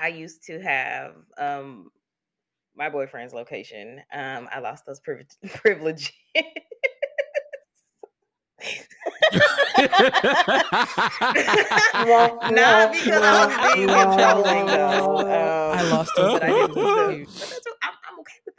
I used to have um my boyfriend's location. Um, I lost those priv- privileges. Not because I was being controlling, though. Um, I lost but. I didn't lose it. But that's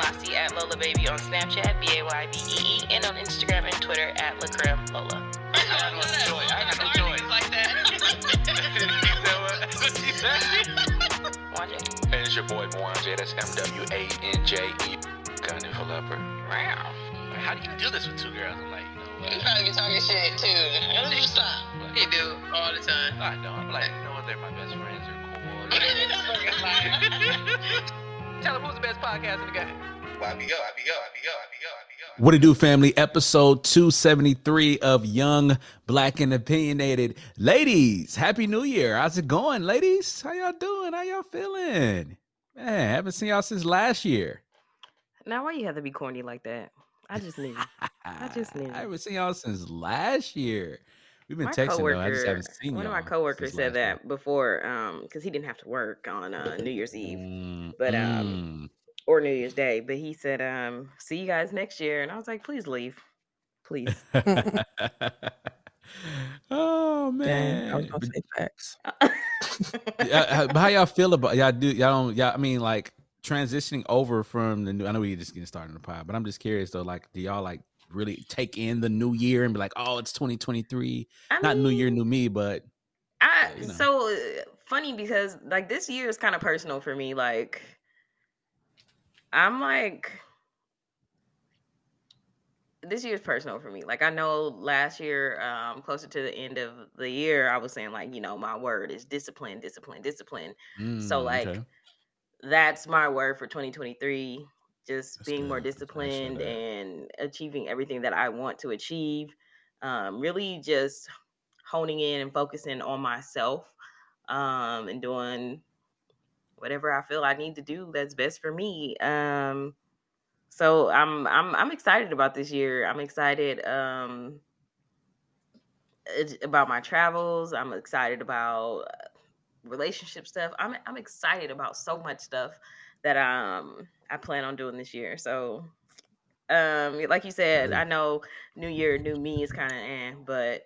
Lassie. And I'm Lassie at Lola Baby on Snapchat, B A Y B E E, and on Instagram and Twitter at Lacreme Lola. I got no joy. I got no joy. like that. Wanje. And it's your boy Mwanje. That's M W A N J E. Gun developer. Wow. How do you do this with two girls? I'm like, you know what? You what? probably be talking shit too. How did you stop? He do all the time. I don't. I'm like, you know what? They're my best friends. They're cool. Tell him who's the best podcast in the game. What it do, family? Episode 273 of Young, Black, and Opinionated. Ladies, Happy New Year. How's it going, ladies? How y'all doing? How y'all feeling? Man, I haven't seen y'all since last year. Now, why you have to be corny like that? I just knew. I just knew. I haven't seen y'all since last year. We've been my texting coworker, though. I just haven't seen one of my coworkers said last year. that before, um, because he didn't have to work on uh, New Year's Eve Mm, but, um, or New Year's Day, but he said, um, "See you guys next year," and I was like, "Please leave, please." oh Dang, I was man, gonna say facts. how, how y'all feel about y'all do y'all don't y'all I mean like transitioning over from the new I know we just getting started in the pod, but I'm just curious though, like do y'all like really take in the new year and be like, oh, it's 2023, I not new year, new me, but I you know. so uh, funny because like this year is kind of personal for me. Like, I'm like, this year is personal for me. Like, I know last year, um, closer to the end of the year, I was saying like, you know, my word is discipline, discipline, discipline. so Mm, like, okay. that's my word for 2023. Just That's being more good. That's nice to hear disciplined and achieving everything that I want to achieve. Um, really just honing in and focusing on myself um, and doing whatever I feel I need to do that's best for me. Um, so I'm I'm I'm excited about this year. I'm excited um, about my travels. I'm excited about uh, relationship stuff. I'm I'm excited about so much stuff that um I plan on doing this year. So um like you said, I know new year, new me is kind of eh, but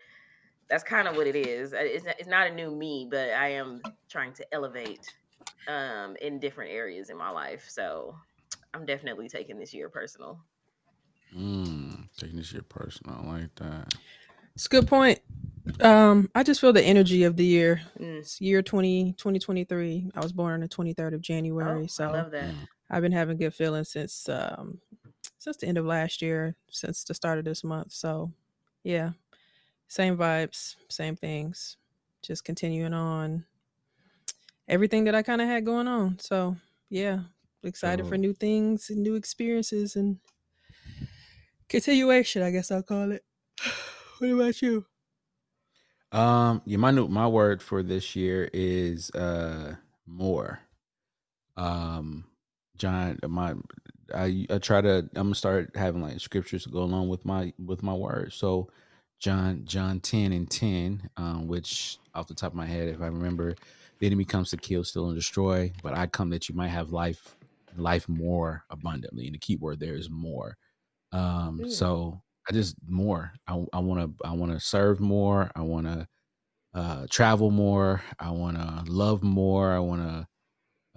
that's kind of what it is. Uh, It's it's not a new me, but I am trying to elevate um in different areas in my life. So I'm definitely taking this year personal. Mm, taking this year personal I like that. It's a good point. Um, I just feel the energy of the year. Mm. It's year 20, 2023. I was born on the 23rd of January. Oh, so I love that. I've been having good feelings since um since the end of last year, since the start of this month. So yeah. Same vibes, same things. Just continuing on everything that I kind of had going on. So yeah. Excited for new things and new experiences and continuation, I guess I'll call it. What about you? Um, yeah, my new my word for this year is uh more. Um, John, my I I try to I'm gonna start having like scriptures to go along with my with my word. So John John ten and ten, um, which off the top of my head, if I remember, the enemy comes to kill, steal, and destroy, but I come that you might have life, life more abundantly. And the key word there is more. Um, Mm. so I just more. I I want to I want to serve more. I want to uh, travel more. I want to love more. I want to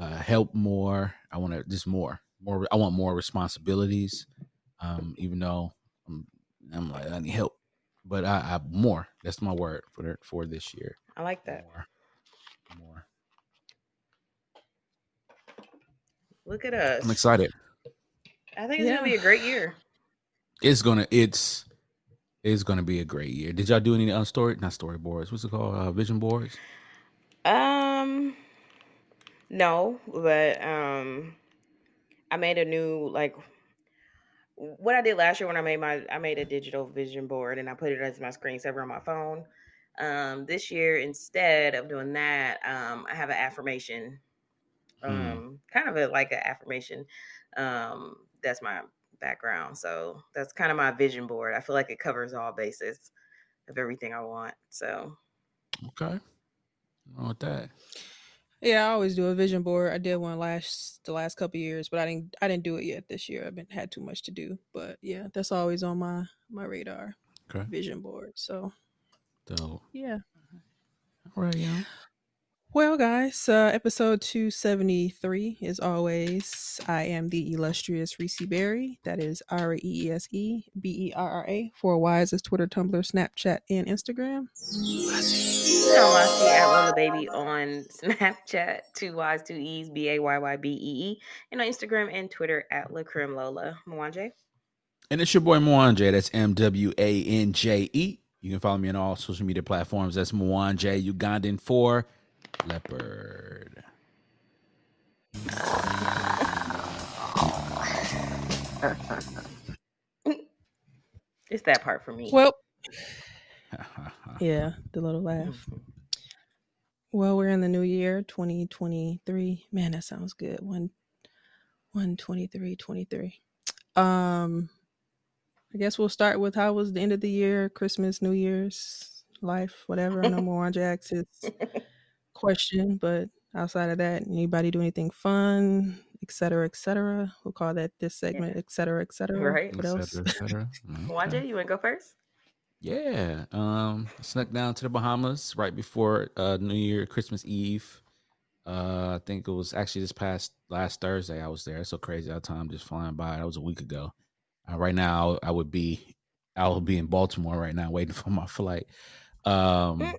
uh, help more. I want to just more, more. I want more responsibilities. Um, even though I'm, I'm like I need help, but I, I more. That's my word for for this year. I like that. More, more. Look at us. I'm excited. I think it's Yeah. gonna be a great year. It's gonna. It's it's gonna be a great year. Did y'all do any uh, story? Not storyboards. What's it called? Uh, vision boards. Um, No, but um, I made a new like what I did last year when I made my I made a digital vision board and I put it as my screensaver on my phone. Um, this year instead of doing that, um, I have an affirmation. Hmm. Um, kind of a like an affirmation. Um, that's my background. So that's kind of my vision board. I feel like it covers all bases of everything I want. So Okay. Wrong with that. Yeah, I always do a vision board. I did one last the last couple years, but I didn't I didn't do it yet this year. I've been had too much to do. But yeah, that's always on my my radar. Okay. Vision board. So So, yeah. all right, yeah. Well, guys, uh, episode 273, as always, I am the illustrious Reese Berra. That is R E E S E B E R R A. For Y's is Twitter, Tumblr, Snapchat, and Instagram. you know I see at Rolla Baby on Snapchat, two Y's, two E's, B A Y Y B E E, and on Instagram and Twitter at La Creme Lola. Mwanje. And it's your boy Mwanje. That's M W A N J E. You can follow me on all social media platforms. That's Mwanje Ugandan for Leopard. It's that part for me. Well, yeah, the little laugh. Well, we're in the new year, 2023. Man, that sounds good. One, one, 23, 23. Um, I guess we'll start with how was the end of the year, Christmas, New Year's, life, whatever. I know more on Jax's question, but outside of that, anybody do anything fun, et cetera, et cetera? We'll call that this segment, et cetera, et cetera. Right. What Et else? cetera, et cetera. Okay. Mwanje, you want to go first? Yeah. Um snuck down to the Bahamas right before uh New Year, Christmas Eve. Uh I think it was actually this past last Thursday I was there. It's so crazy how time just flying by. That was a week ago. Uh, right now I would be I would be in Baltimore right now waiting for my flight. Um Mm.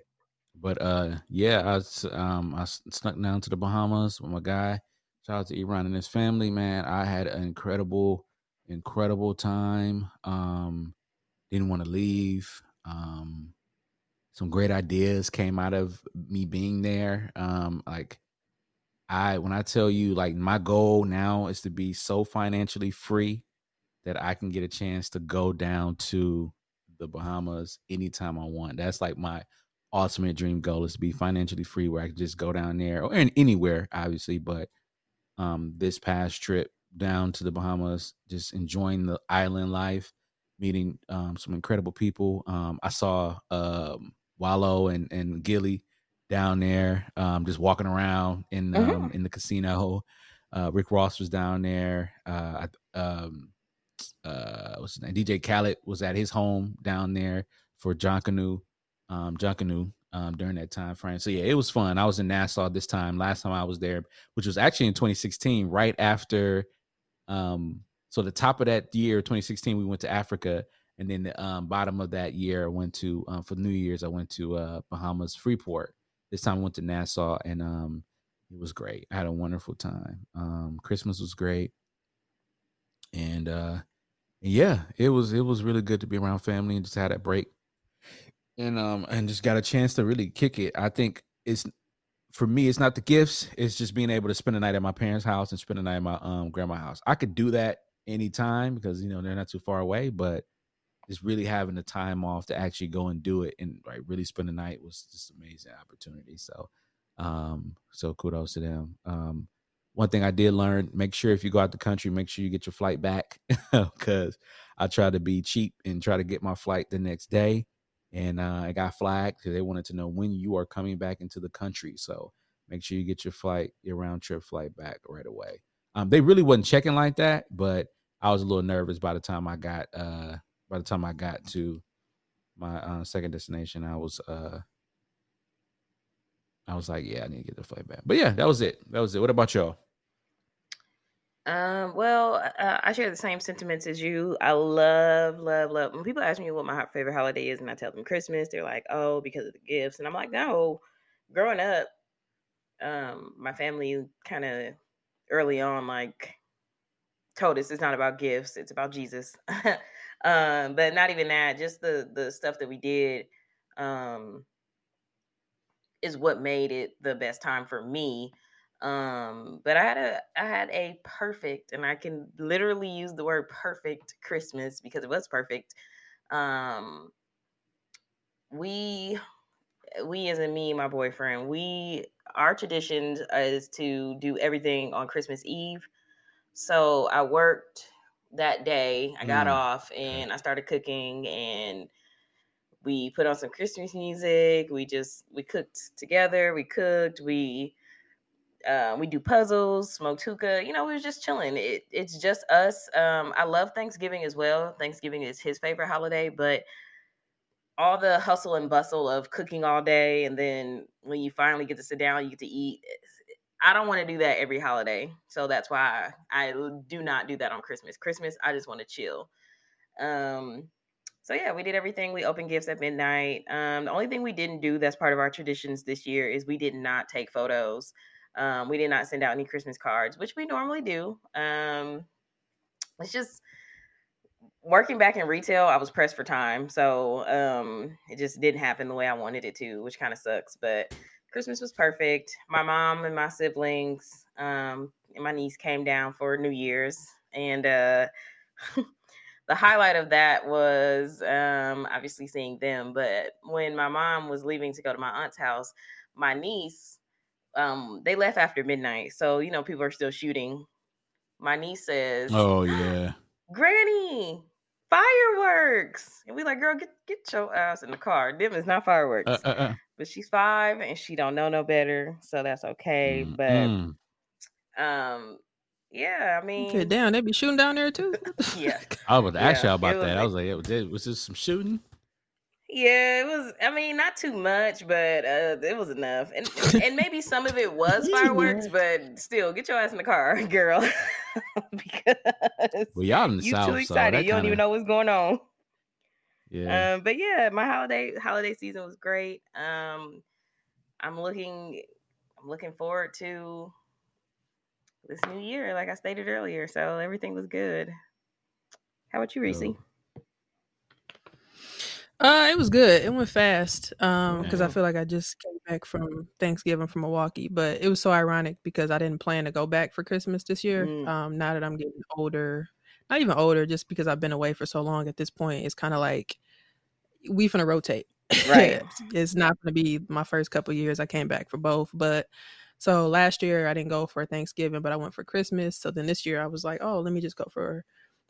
but uh yeah, I was, um I snuck down to the Bahamas with my guy. Shout out to Iran and his family, man. I had an incredible incredible time. Um didn't want to leave. Um, some great ideas came out of me being there. Um, like I, when I tell you, like my goal now is to be so financially free that I can get a chance to go down to the Bahamas anytime I want. That's like my ultimate dream goal is to be financially free where I can just go down there or in anywhere, obviously. But um, this past trip down to the Bahamas, just enjoying the island life, meeting um, some incredible people. Um, I saw um, Wallo and and Gillie down there, um, just walking around in Mhm. um, in the casino. Uh, Rick Ross was down there. Uh, I, um, uh, what's his name? DJ Khaled was at his home down there for Junkanoo, um, Junkanoo um, during that time frame. So yeah, it was fun. I was in Nassau this time. Last time I was there, which was actually in 2016, right after. Um, so the top of that year, 2016, we went to Africa, and then the um, bottom of that year, I went to um, for New Year's. I went to uh, Bahamas, Freeport. This time I went to Nassau, and um, it was great. I had a wonderful time. Um, Christmas was great, and uh, yeah, it was it was really good to be around family and just had that break, and um, and just got a chance to really kick it. I think it's for me, it's not the gifts. It's just being able to spend the night at my parents' house and spend the night at my um grandma's house. I could do that anytime because you know they're not too far away, but just really having the time off to actually go and do it and like really spend the night was just amazing opportunity. So, um, so kudos to them. Um, one thing I did learn: make sure if you go out the country, make sure you get your flight back because I tried to be cheap and try to get my flight the next day and uh, I got flagged because they wanted to know when you are coming back into the country. So make sure you get your flight, your round trip flight back right away. Um, they really wasn't checking like that, but I was a little nervous by the time I got uh, by the time I got to my uh, second destination. I was uh, I was like, yeah, I need to get the flight back. But yeah, that was it. That was it. What about y'all? Um, well, uh, I share the same sentiments as you. I love, love, love. When people ask me what my favorite holiday is, and I tell them Christmas, they're like, "Oh, because of the gifts," and I'm like, "No." Growing up, um, my family kind of early on, like, told us it's not about gifts; it's about Jesus. um, but not even that. Just the the stuff that we did, um, is what made it the best time for me. Um, but I had a I had a perfect, and I can literally use the word perfect Christmas because it was perfect. Um, we we as in me and my boyfriend, we our traditions is to do everything on Christmas Eve. So I worked that day. I got Mm, off and I started cooking and we put on some Christmas music. We just we cooked together. We cooked. We uh, we do puzzles, smoke hookah. You know, we was just chilling. It, it's just us. Um, I love Thanksgiving as well. Thanksgiving is his favorite holiday, but all the hustle and bustle of cooking all day, and then when you finally get to sit down, you get to eat. I don't want to do that every holiday, so that's why I do not do that on Christmas. Christmas, I just want to chill. Um, so yeah, we did everything. We opened gifts at midnight. Um, the only thing we didn't do that's part of our traditions this year is we did not take photos. Um, we did not send out any Christmas cards, which we normally do. Um, it's just working back in retail. I was pressed for time, so um, it just didn't happen the way I wanted it to, which kind of sucks. But Christmas was perfect. My mom and my siblings um, and my niece came down for New Year's, and uh, the highlight of that was um, obviously seeing them. But when my mom was leaving to go to my aunt's house, my niece, um, they left after midnight, so you know people are still shooting. My niece says, Oh yeah. Granny, fireworks. And we like, girl, get get your ass in the car. Them is not fireworks. Uh, uh, uh. But she's five and she don't know no better, so that's okay. Mm, But um, yeah, I Okay, mean, damn, they be shooting down there too. yeah, I was about to ask Yeah, y'all about was that. I was like, was this, was this some shooting? yeah. It was. I mean, not too much, but uh, it was enough. And and maybe some of it was fireworks, but still, get your ass in the car, girl, because Well, y'all in the you south, too so excited. that you don't even know what's going on. Yeah. Um, but yeah, my holiday holiday season was great. Um, I'm looking, I'm looking forward to this new year, like I stated earlier. So everything was good. How about you, Reese? So- Uh, it was good. It went fast. Um, because I feel like I just came back from Thanksgiving from Milwaukee, but it was so ironic because I didn't plan to go back for Christmas this year. Mm. Um, now that I'm getting older, not even older, just because I've been away for so long. At this point, it's kind of like we finna rotate. Right. it's not gonna be my first couple years. I came back for both, but so last year I didn't go for Thanksgiving, but I went for Christmas. So then this year I was like, oh, let me just go for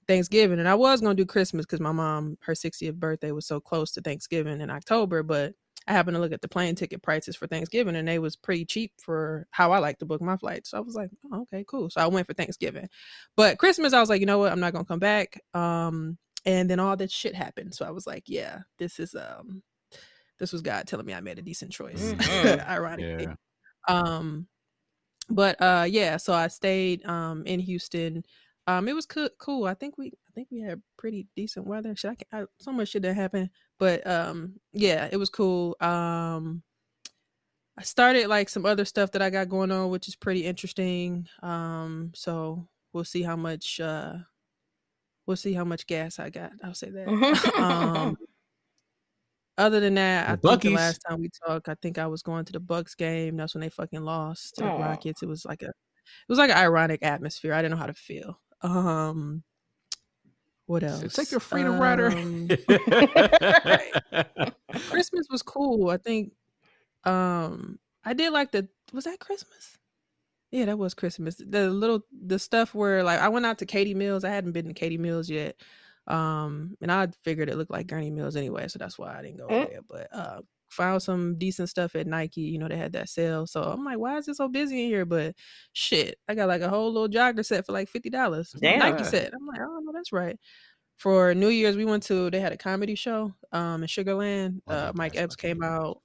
Thanksgiving. And I was gonna do Christmas because my mom, her 60th birthday was so close to Thanksgiving in October, but I happened to look at the plane ticket prices for Thanksgiving and they was pretty cheap for how I like to book my flights. So I was like, oh, okay, cool. So I went for Thanksgiving. But Christmas, I was like, you know what? I'm not gonna come back. Um, and then all that shit happened. So I was like, yeah, this is um this was God telling me I made a decent choice. Mhm. Ironically. Yeah. Um, but uh, yeah. So I stayed um in Houston. Um, it was co- cool. I think we, I think we had pretty decent weather. Should I, I so much shit that happened, but um, yeah, it was cool. Um, I started like some other stuff that I got going on, which is pretty interesting. Um, so we'll see how much uh, we'll see how much gas I got. I'll say that. um, other than that, I The think the last time we talked, I think I was going to the Bucks game. That's when they fucking lost to the. Rockets. It was like a, it was like an ironic atmosphere. I didn't know how to feel. Um, what else? It's like your freedom rider. Um, Christmas was cool. I think um I did like the was that Christmas? Yeah, that was Christmas. The little the stuff where like I went out to Katy Mills. I hadn't been to Katy Mills yet. Um and I figured it looked like Gurnee Mills anyway, so that's why I didn't go Mm. there. But uh found some decent stuff at Nike. You know, they had that sale. So I'm like, why is it so busy in here? But shit, I got like a whole little jogger set for like fifty dollars. Nike set. I'm like, oh no, that's right. For New Year's, we went to they had a comedy show um in Sugarland. Oh, Uh, Mike Epps came out.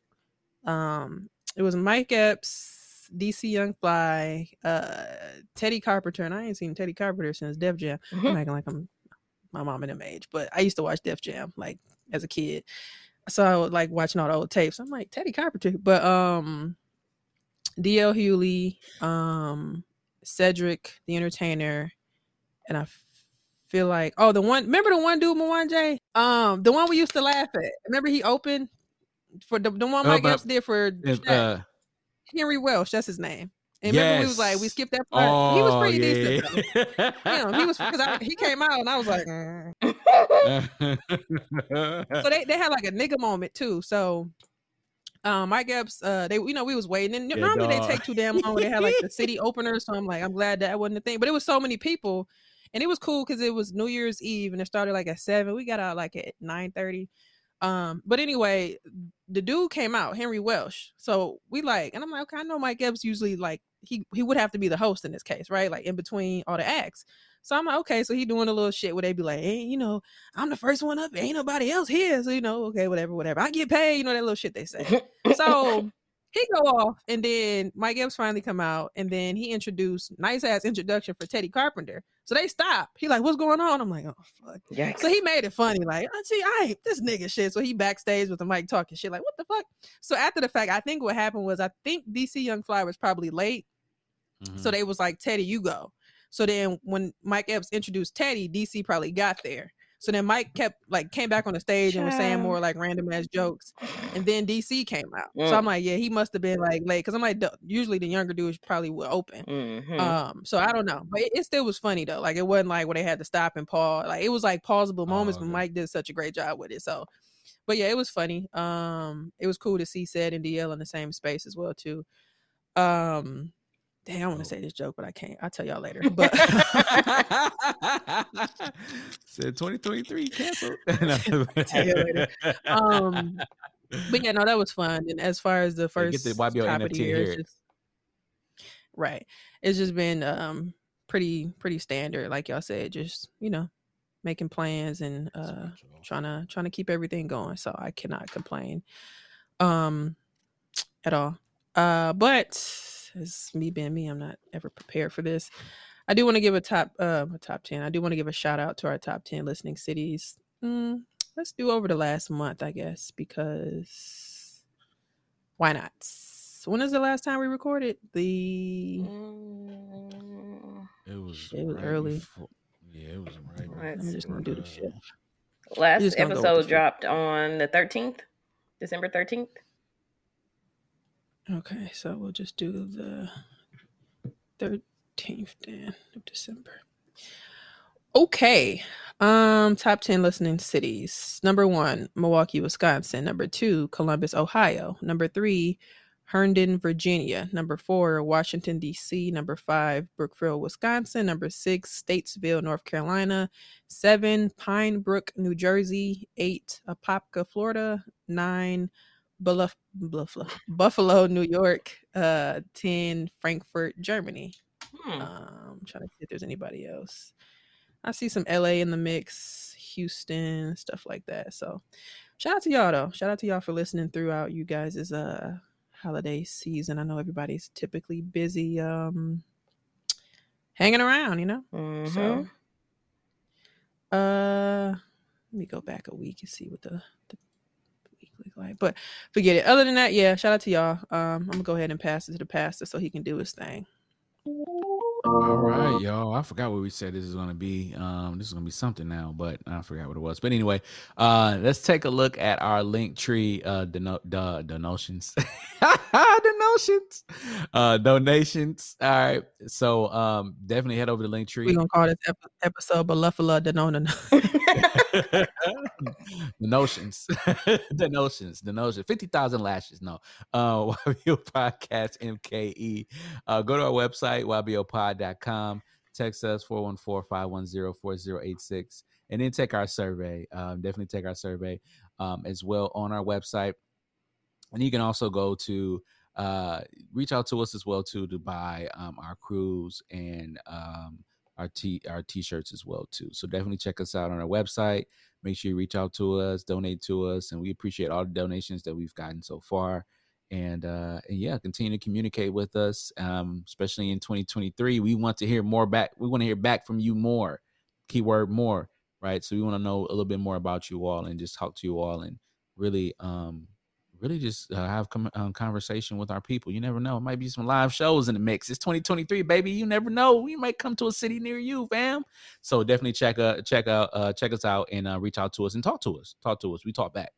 Um, it was Mike Epps, DC Young Fly, uh, Teddy Carpenter, and I ain't seen Teddy Carpenter since Def Jam. I'm acting like I'm my mom and them age, but I used to watch Def Jam like as a kid. So I was like watching all the old tapes. I'm like Teddy Carpenter, but um, DL Hughley, um, Cedric the Entertainer, and I feel like oh the one remember the one dude Mwanje, um, the one we used to laugh at. Remember he opened for the the one Oh, Mike but- Epps did for If, uh, Henry Welsh. That's his name. And remember, we was like, we skipped that part. he was pretty decent. Though. Oh, yeah. You he was because he came out and I was like, mm. so they, they had like a nigga moment too. So um Mike Epps, uh they you know, we was waiting and Yeah, normally dog. they take too damn long. They had like the city opener. So I'm like, I'm glad that wasn't the thing. But it was so many people and it was cool because it was New Year's Eve and it started like at seven. We got out like at nine thirty. Um, but anyway, the dude came out, Henry Welsh. So we like, and I'm like, okay, I know Mike Epps usually like he he would have to be the host in this case, right? Like in between all the acts. So I'm like, okay, so he doing a little shit where they be like, hey, you know, I'm the first one up, ain't nobody else here. So you know, okay, whatever, whatever. I get paid, you know that little shit they say. So he go off, and then Mike Epps finally come out, and then he introduced nice ass introduction for Teddy Carpenter. So they stop. He like, what's going on? I'm like, oh fuck. Yikes. So he made it funny, like, oh, see, I ain't this nigga shit. So he backstage with the mic talking shit, like, what the fuck? So after the fact, I think what happened was I think DC Young Fly was probably late. Mm-hmm. So they was like, Teddy, you go. So then when Mike Epps introduced Teddy, DC probably got there. So then Mike kept like came back on the stage and was saying more like random ass jokes. And then DC came out. So Mm. I'm like, yeah, he must have been like late. Cause I'm like, usually the younger dudes probably would open. Mhm. Um, so I don't know, but it, it still was funny though. Like it wasn't like where they had to stop and pause. Like it was like pausable moments, but okay. Mike did such a great job with it. So, but yeah, it was funny. Um, it was cool to see said and DL in the same space as well too. Um, damn, I want to say this joke, but I can't. I'll tell y'all later. But Said 2023 canceled. Tell you later. um, but yeah, no, that was fun. And as far as the Yeah, first get the YBO top of NFT the to year, hear it's just right. It's just been um pretty pretty standard, like y'all said. Just you know, making plans and uh trying to trying to keep everything going. So I cannot complain, um, at all. Uh, but as me being me, I'm not ever prepared for this. I do want to give a top uh a top ten. I do want to give a shout out to our top ten listening cities. Mm, let's do over the last month, I guess, because why not? When is the last time we recorded? The Mm, It was It was right early. before- yeah, it was right. Let's I'm just gonna do the shit. Last just gonna go with the episode dropped on the 13th, December 13th. Okay, so we'll just do the thirteenth then of December. Okay. Um, top ten listening cities. Number one, Milwaukee, Wisconsin. Number two, Columbus, Ohio. Number three, Herndon, Virginia. Number four, Washington, D.C. Number five, Brookfield, Wisconsin. Number six, Statesville, North Carolina. Seven, Pine Brook, New Jersey. Eight, Apopka, Florida. Nine, Buffalo, Buffalo, Buffalo, New York. Uh, ten, Frankfurt, Germany. Hmm. Um, trying to see if there's anybody else. I see some LA in the mix, Houston, stuff like that. So shout out to y'all though. Shout out to y'all for listening throughout you guys' uh holiday season. I know everybody's typically busy um hanging around, you know? Mhm. So uh let me go back a week and see what the, the like. But forget it. Other than that, yeah, shout out to y'all. Um, I'm gonna go ahead and pass it to the pastor so he can do his thing. All right, y'all. I forgot what we said this is going to be. Um, this is going to be something now, but I forgot what it was. But anyway, uh, let's take a look at our link tree. Uh, dono- duh, donations, donations, uh, donations. All right. So, um, definitely head over to link We're tree. gonna call this ep- episode Balufala Denona. the notions, the notions, the notions. Fifty thousand lashes. No, uh, YBO podcast MKE. Uh, go to our website ybopod.com. Text us 414-510-4086 and then take our survey. Um, definitely take our survey um, as well on our website. And you can also go to uh, reach out to us as well too to buy um, our crews and um, our t our t-shirts as well too. So definitely check us out on our website. Make sure you reach out to us, donate to us, and we appreciate all the donations that we've gotten so far. And uh, and yeah, continue to communicate with us, um, especially in 2023. We want to hear more back. We want to hear back from you more. Keyword more, right? So we want to know a little bit more about you all and just talk to you all and really um really just uh, have com- um, conversation with our people. You never know. It might be some live shows in the mix. It's 2023, baby. You never know. We might come to a city near you, fam. So definitely check uh check out uh check us out and uh, reach out to us and talk to us. Talk to us. We talk back.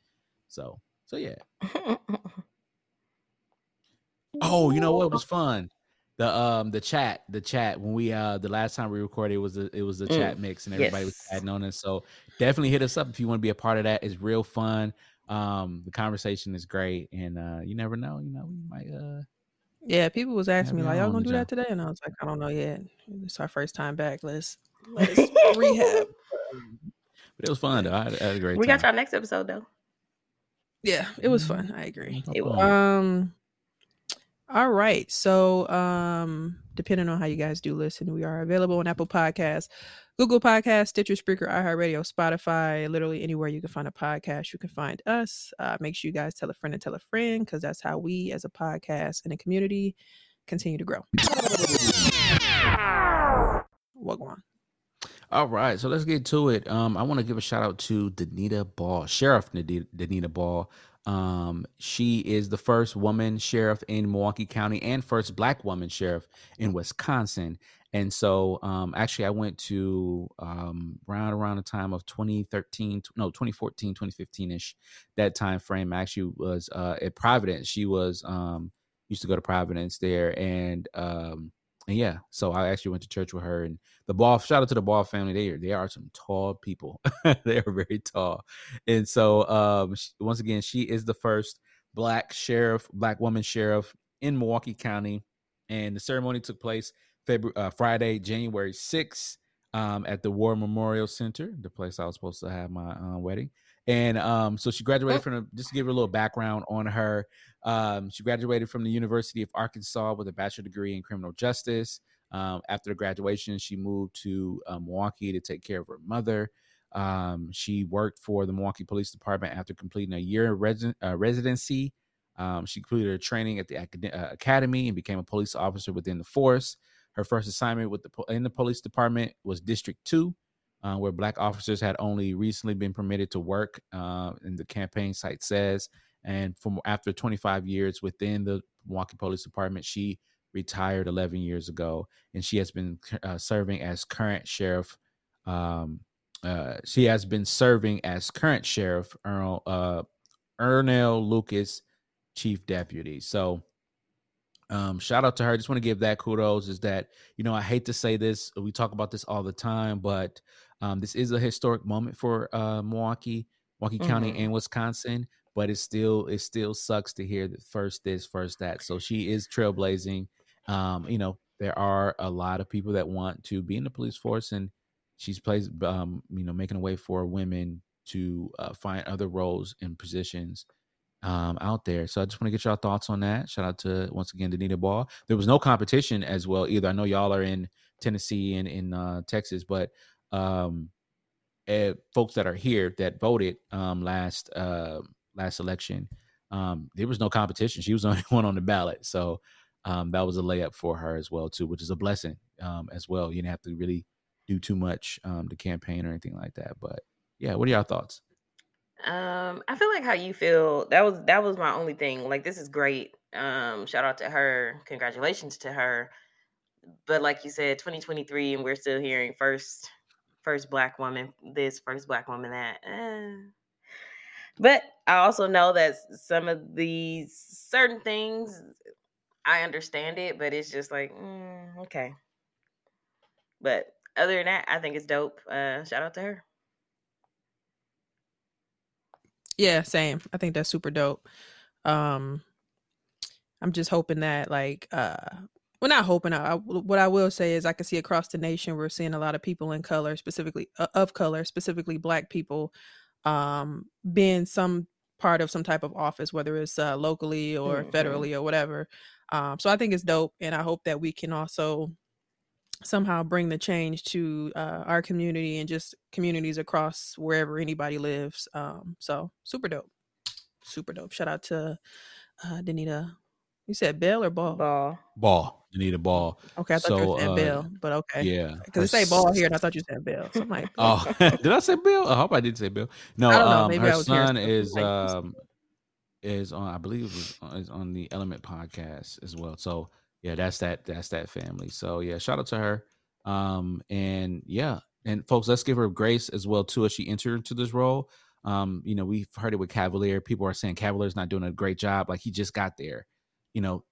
So so yeah. Oh, you know what was fun? the um the chat the chat when we uh the last time we recorded it was the it was the Mm, chat mix and everybody was yes. chatting on it. So definitely hit us up if you want to be a part of that. It's real fun. Um, the conversation is great, and uh, you never know. You know, we might uh Yeah, people was asking me like, y'all "Y'all gonna the do that today?" And I was like, "I don't know yet. It's our first time back. Let's let's rehab." but it was fun though. I had, I had a great we time. got y'all next episode though. Yeah, it was fun. I agree. It was. Um all right. So um depending on how you guys do listen, we are available on Apple Podcasts, Google Podcasts, Stitcher, Spreaker, iHeartRadio, Spotify, literally anywhere you can find a podcast, you can find us. Uh, make sure you guys tell a friend and tell a friend because that's how we as a podcast and a community continue to grow. What on? All right, so let's get to it. Um, I want to give a shout out to Denita Ball, Sheriff Denita Ball. Um, she is the first woman sheriff in Milwaukee County and first black woman sheriff in Wisconsin. And so, um, actually, I went to um, around around the time of 2013, no, 2014, 2015 ish, that time frame. I actually was uh, at Providence. She was um, used to go to Providence there, and um, and yeah, so I actually went to church with her and the ball. Shout out to the ball family. They are they are some tall people. they are very tall, and so um, sh- once again, she is the first black sheriff, black woman sheriff in Milwaukee County, and the ceremony took place February uh, Friday, January sixth, um, at the War Memorial Center, the place I was supposed to have my uh, wedding. And um, so she graduated from the, just to give her a little background on her. Um, she graduated from the University of Arkansas with a bachelor degree in criminal justice. Um, after the graduation, she moved to uh, Milwaukee to take care of her mother. Um, she worked for the Milwaukee Police Department after completing a year resi- uh, residency. Um, she completed her training at the acad- uh, academy and became a police officer within the force. Her first assignment with the in the police department was District Two, uh, where black officers had only recently been permitted to work. Uh, and the campaign site says, and from after 25 years within the Milwaukee Police Department, she retired 11 years ago, and she has been uh, serving as current sheriff. Um, uh, she has been serving as current sheriff Earl uh, Earnell Lucas, chief deputy. So, um, shout out to her. Just want to give that kudos. Is that you know I hate to say this, we talk about this all the time, but um, this is a historic moment for uh, Milwaukee, Milwaukee County, Mhm. and Wisconsin. But it still it still sucks to hear that first this, first that. So she is trailblazing. Um, you know, there are a lot of people that want to be in the police force, and she's plays um, you know making a way for women to uh, find other roles and positions um, out there. So I just want to get y'all thoughts on that. Shout out to once again Denita Ball. There was no competition as well either. I know y'all are in Tennessee and in uh, Texas, but um, eh, folks that are here that voted um, last uh, last election, um, there was no competition. She was the only one on the ballot, so um, that was a layup for her as well too, which is a blessing um, as well. You didn't have to really do too much um, to campaign or anything like that. But yeah, what are y'all thoughts? Um, I feel like how you feel. That was that was my only thing. Like this is great. Um, shout out to her. Congratulations to her. But like you said, 2023, and we're still hearing first first black woman this, first black woman that. eh. But I also know that some of these certain things, I understand it, but it's just like mm, okay. But other than that, I think it's dope. Uh, shout out to her. Yeah, same. I think that's super dope. Um I'm just hoping that like uh well not hoping I, I- what I will say is I can see across the nation we're seeing a lot of people in color specifically uh, of color specifically black people um being some part of some type of office whether it's uh, locally or Mhm. federally or whatever. Um so I think it's dope and I hope that we can also somehow bring the change to uh, our community and just communities across wherever anybody lives. Um, so super dope, super dope. Shout out to uh, Denita. You said Bell or Ball? Ball. Ball, Denita Ball. Okay, I thought you So, were saying uh, Bell, but okay. Yeah, Because it say Ball here, and I thought you said Bell. So I'm like, Oh, did I say Bill? I hope I did say Bill. No, I don't know, um, maybe her I was son is like- um is on. I believe it was is on the Element podcast as well. So yeah, that's that. That's that family. So yeah, shout out to her. Um, and yeah, and folks, let's give her grace as well too as she entered into this role. Um, you know, we've heard it with Cavalier. People are saying Cavalier's not doing a great job. Like he just got there. You know,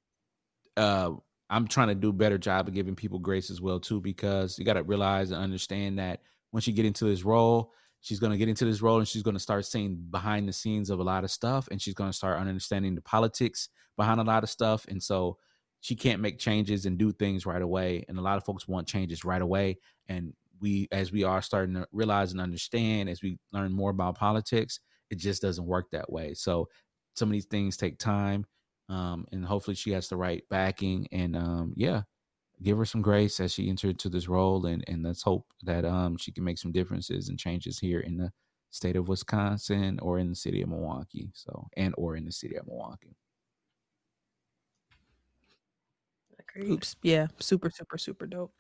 uh, I'm trying to do a better job of giving people grace as well too, because you got to realize and understand that once you get into this role, she's going to get into this role and she's going to start seeing behind the scenes of a lot of stuff, and she's going to start understanding the politics behind a lot of stuff, and so she can't make changes and do things right away. And a lot of folks want changes right away, and we, as we are starting to realize and understand, as we learn more about politics, it just doesn't work that way. So some of these things take time um, and hopefully she has the right backing and um, yeah give her some grace as she entered into this role and and let's hope that um, she can make some differences and changes here in the state of wisconsin or in the city of milwaukee so and or in the city of milwaukee Oops. Yeah. Super, super, super dope.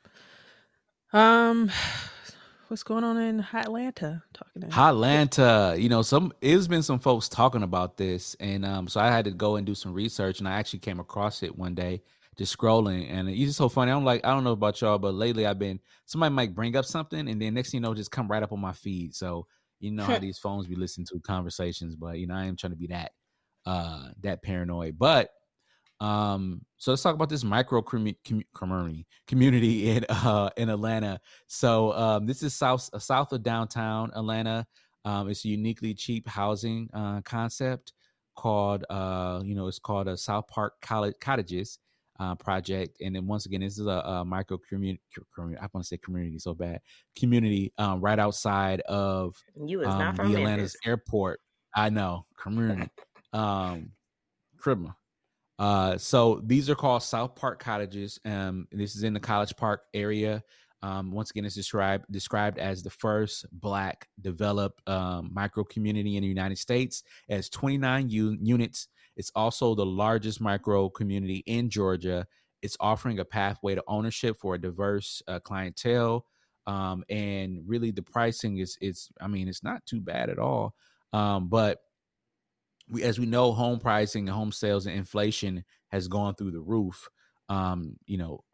Um, what's going on in Atlanta? Talking to Hotlanta, you know, some it's been some folks talking about this, and um, so I had to go and do some research, and I actually came across it one day just scrolling, and it's just so funny. I'm like, I don't know about y'all, but lately I've been somebody might bring up something, and then next thing you know, just come right up on my feed. So you know how these phones be listening to conversations, but you know I am trying to be that uh that paranoid, but um, so let's talk about this micro commu- commu- community community in uh in Atlanta. So um, this is south uh, south of downtown Atlanta. Um, it's a uniquely cheap housing uh, concept called uh you know it's called a South Park College Cottages uh, project. And then once again, this is a, a micro community. I want to say community so bad. Community um, right outside of You is um, not from the Atlanta's airport. I know community. um, criminal. Uh, so these are called South Park cottages. Um, this is in the College Park area. Um, once again, it's described described as the first Black developed um, micro community in the United States. Has 29 u- units. It's also the largest micro community in Georgia. It's offering a pathway to ownership for a diverse uh, clientele, um, and really the pricing is it's I mean it's not too bad at all. Um, but we, as we know, home pricing and home sales and inflation has gone through the roof. Um, you know,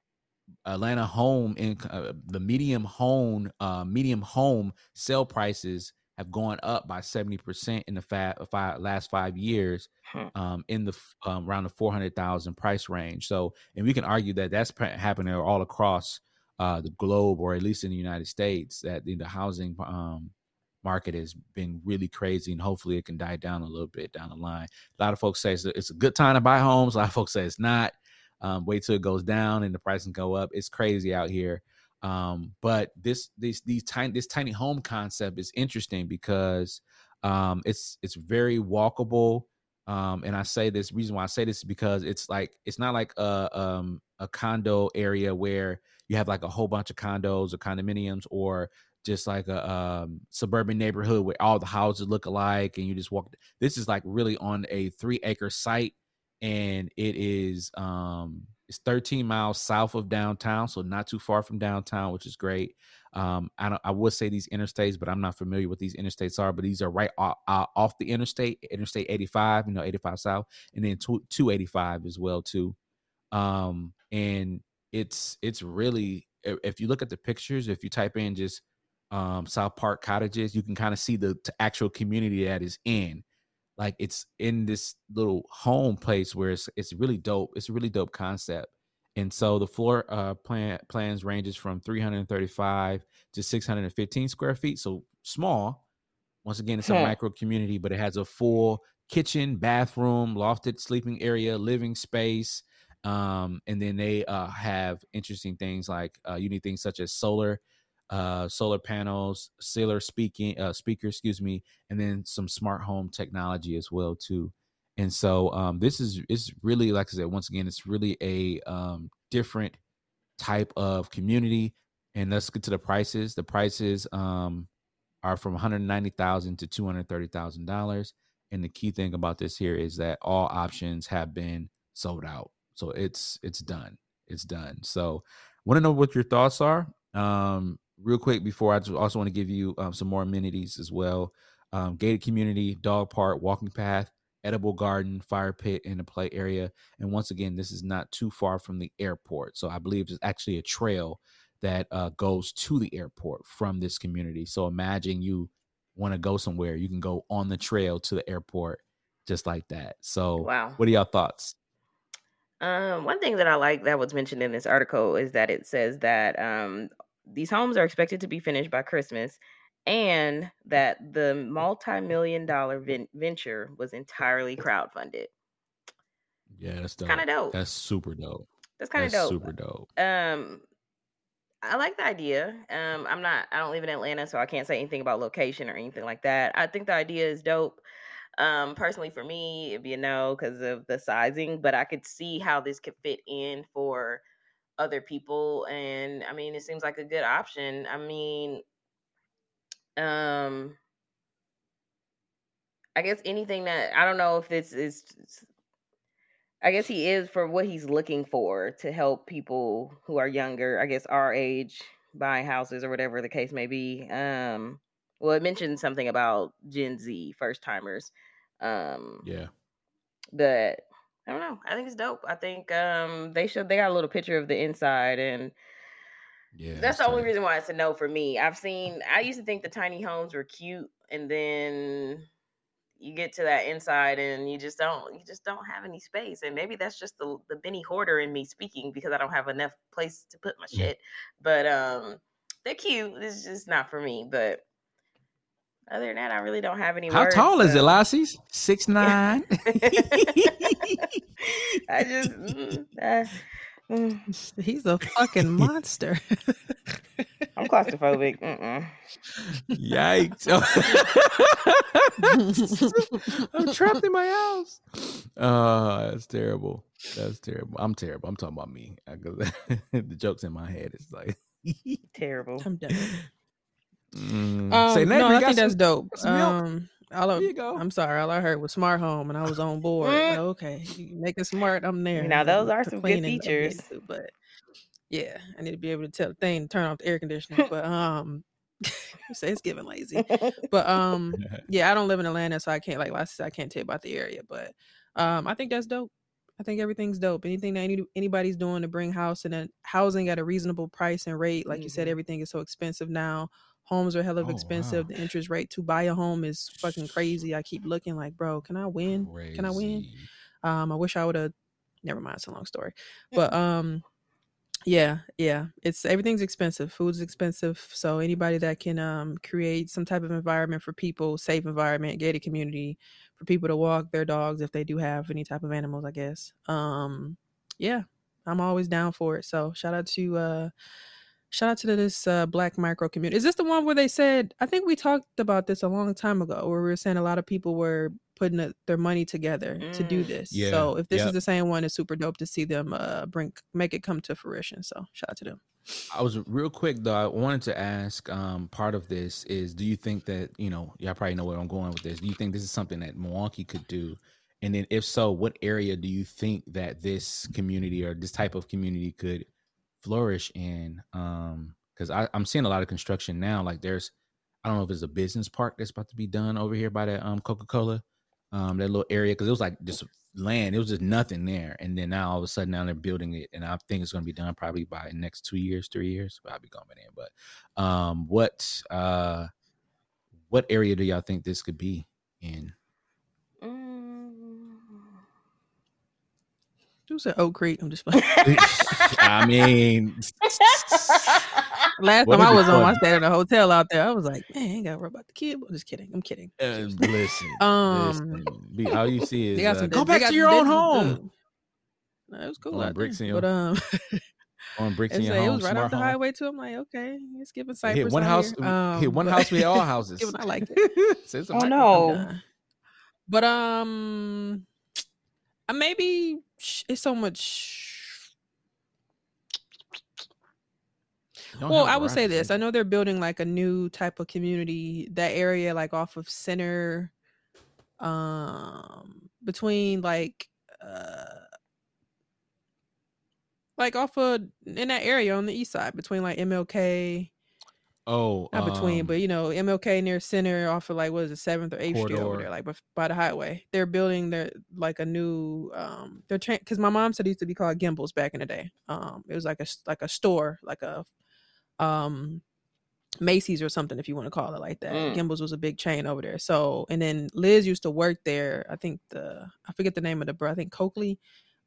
Atlanta home in uh, the medium home uh, medium home sale prices have gone up by seventy percent in the fa- five, last five years, Hmm. um, in the um, around the four hundred thousand price range. So, and we can argue that that's happening all across uh, the globe, or at least in the United States, that the, the housing um, market has been really crazy, and hopefully it can die down a little bit down the line. A lot of folks say it's a, good time to buy homes. A lot of folks say it's not. Um, wait till it goes down and the prices go up. It's crazy out here. Um, but this this these tiny this tiny home concept is interesting because um, it's it's very walkable. Um, and I say this reason why I say this is because it's like it's not like a um, a condo area where you have like a whole bunch of condos or condominiums or just like a um, suburban neighborhood where all the houses look alike and you just walk. This is like really on a three acre site and it is um it's 13 miles south of downtown so not too far from downtown which is great um i don't i would say these interstates but i'm not familiar with these interstates are but these are right off, off the interstate interstate 85 you know 85 south and then 2 285 as well too um and it's it's really if you look at the pictures if you type in just um south park cottages you can kind of see the actual community that is in like it's in this little home place where it's it's really dope. It's a really dope concept. And so the floor uh plan plans ranges from 335 to 615 square feet. So small. Once again, it's a Hmm. micro community, but it has a full kitchen, bathroom, lofted sleeping area, living space. Um, and then they uh have interesting things like uh unique things such as solar uh solar panels, solar speaking uh speaker, excuse me, and then some smart home technology as well too. And so um this is it's really like I said once again it's really a um different type of community and let's get to the prices. The prices um are from 190,000 to 230,000 dollars and the key thing about this here is that all options have been sold out. So it's it's done. It's done. So want to know what your thoughts are. Um real quick before I also want to give you um, some more amenities as well. Um, gated community, dog park, walking path, edible garden, fire pit, and a play area. And once again, this is not too far from the airport. So I believe there's actually a trail that uh, goes to the airport from this community. So imagine you want to go somewhere, you can go on the trail to the airport just like that. So Wow. what are y'all thoughts? Um, one thing that I like that was mentioned in this article is that it says that um, these homes are expected to be finished by Christmas, and that the multi-million dollar ven- venture was entirely crowdfunded. Yeah, that's dope. Kind of dope. That's super dope. That's kind of dope. super dope. Um, I like the idea. Um, I'm not. I don't live in Atlanta, so I can't say anything about location or anything like that. I think the idea is dope. Um, personally, for me, it'd be a no because of the sizing, but I could see how this could fit in for other people, and I mean, it seems like a good option. I mean, um, I guess anything that I don't know if this is. I guess he is for what he's looking for to help people who are younger, I guess our age, buy houses or whatever the case may be. Um, well, it mentioned something about Gen Z first timers. Um, Yeah. but I don't know. I think it's dope. I think um they should they got a little picture of the inside and Yeah. that's the only reason why it's a no for me. I've seen I used to think the tiny homes were cute and then you get to that inside and you just don't you just don't have any space. And maybe that's just the the Benny Hoarder in me speaking because I don't have enough place to put my Yeah. shit. But um they're cute. It's just not for me. But other than that, I really don't have any How words, tall is it, so- Lassie's? Six nine. I just mm, uh, mm, He's a fucking monster. I'm claustrophobic. Mm-mm. Yikes! I'm trapped in my house. Oh, that's terrible. That's terrible. I'm terrible. I'm talking about me. I the jokes in my head. It's like, Terrible. I'm done. Mm. Um, Say, neighbor, no, I got think that's dope. Um, all I, There you go. I'm sorry, all I heard was smart home, and I was on board. Mm. Like, okay, you make it smart. I'm there. Now, those are some good cleaning, I'm getting features. to, but yeah, I need to be able to tell the thing to turn off the air conditioner. But um, say it's giving lazy. But um, yeah, I don't live in Atlanta, so I can't like I said, I can't tell you about the area. But um, I think that's dope. I think everything's dope. Anything that any, anybody's doing to bring house and then housing at a reasonable price and rate, like you said, Mhm. everything is so expensive now. Homes are hell of Oh, expensive. wow. The interest rate to buy a home is fucking crazy. I keep looking like, bro, can I win? Can I win? Um, I wish I would have. Never mind, it's a long story. But um, yeah, yeah, it's everything's expensive. Food's expensive. So anybody that can um create some type of environment for people, safe environment, gated community for people to walk their dogs if they do have any type of animals, I guess. Um, yeah, I'm always down for it. So shout out to uh shout out to this uh, black micro community. Is this the one where they said? I think we talked about this a long time ago, where we were saying a lot of people were putting uh their money together to do Mm. this. Yeah, So if this yep. is the same one, it's super dope to see them uh bring make it come to fruition. So shout out to them. I was real quick though. I wanted to ask. Um, part of this is, do you think that you know? Y'all probably know where I'm going with this. Do you think this is something that Milwaukee could do? And then, if so, what area do you think that this community or this type of community could flourish in? Um, because I'm seeing a lot of construction now. Like there's, I don't know if it's a business park that's about to be done over here by that um Coca Cola, um that little area because it was like just land. It was just nothing there, and then now all of a sudden now they're building it, and I think it's going to be done probably by next two years, three years. I'll be going in. But um, what uh, what area do y'all think this could be in? Who said Oak Creek? I'm just playing. I mean, Last time I is it was on, I stayed in a hotel out there. I was like, man, I ain't got to worry about the kid. I'm just kidding. I'm kidding. uh, listen, Um, listen, all you see is They got uh, some. go back got to your own home. No, it was cool. On out bricks there. in but um, on bricks in it's your like, it was right off the home. highway too. I'm like, okay, it's giving Cypress. Hit one out house. here. hit Um, one but- house with all houses. Giving- I like it. Say Oh, something like that. no. But um, maybe it's so much. Well, I would say this. I know they're building like a new type of community. That area, like off of Center, um, between like, uh, like off of in that area on the east side between like MLK, Oh, not between, um, but you know MLK near Center off of like what is it Seventh or Eighth Street over there, like by the highway. They're building their like a new um. They're because my mom said it used to be called Gimbels back in the day. Um, it was like a like a store, like a um Macy's or something, if you want to call it like that. Mm. Gimbels was a big chain over there. So, and then Liz used to work there. I think the I forget the name of the bro. I think Coakley.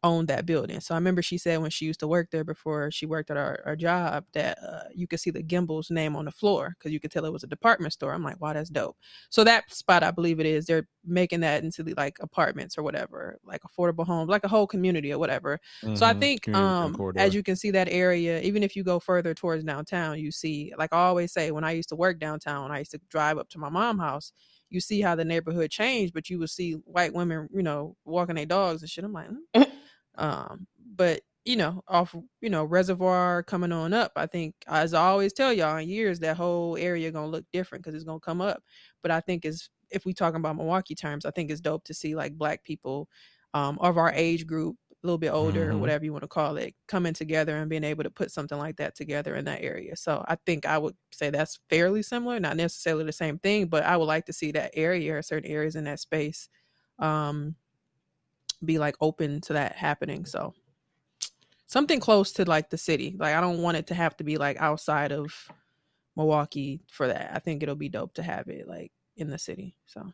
Owned that building. So I remember she said when she used to work there before she worked at our, our job that uh, you could see the Gimbel's name on the floor because you could tell it was a department store. I'm like, wow, that's dope. So that spot, I believe it is, they're making that into the, like apartments or whatever, like affordable homes, like a whole community or whatever. So I Mhm. think um, as you can see that area, even if you go further towards downtown, you see, like I always say, when I used to work downtown, I used to drive up to my mom's house. You see how the neighborhood changed, but you would see white women, you know, walking their dogs and shit. I'm like, "Mm." Um, but you know, off, you know, reservoir coming on up. I think, as I always tell y'all, in years that whole area gonna look different because it's gonna come up. But I think is if we talking about Milwaukee terms, I think it's dope to see like black people um, of our age group, a little bit older, or Mhm. whatever you want to call it, coming together and being able to put something like that together in that area. So I think I would say that's fairly similar, not necessarily the same thing, but I would like to see that area or certain areas in that space um, be like open to that happening. So something close to like the city. Like I don't want it to have to be like outside of Milwaukee for that. I think it'll be dope to have it like in the city. So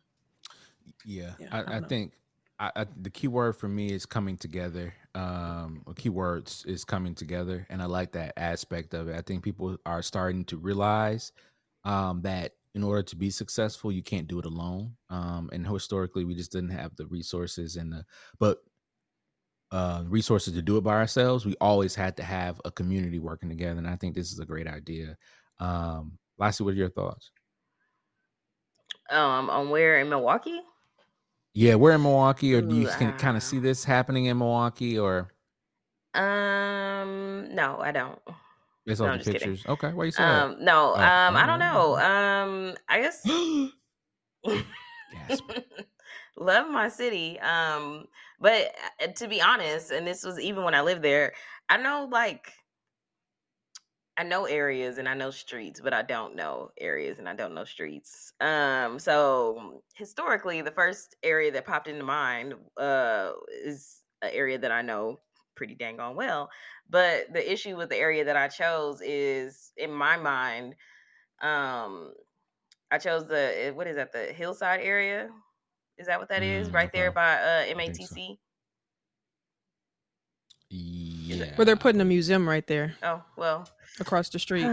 Yeah, Yeah, I I, I think I, I, the key word for me is coming together. Um, or keywords is coming together, and I like that aspect of it. I think people are starting to realize um, that in order to be successful, you can't do it alone. Um, and historically, we just didn't have the resources and the but uh, resources to do it by ourselves. We always had to have a community working together, and I think this is a great idea. Um, Lassie, what are your thoughts? Um, on where in Milwaukee? Yeah, we're in Milwaukee, or do you can kind ah. of see this happening in Milwaukee, or Um, no, I don't. Based No, off I'm the just kidding. pictures? Okay, why you say that? Um, no, Oh, um, I don't know. Um, I guess love my city. Um, but uh, to be honest, and this was even when I lived there, I know like I know areas and I know streets, but I don't know areas and I don't know streets. Um, so historically, the first area that popped into mind uh is an area that I know pretty dang on well. But the issue with the area that I chose is in my mind, um, I chose the eh, what is that, the hillside area? Is that what that is? Mm, Right there by uh think so. MATC? Yeah, where they're putting a museum right there Oh, well. across the street.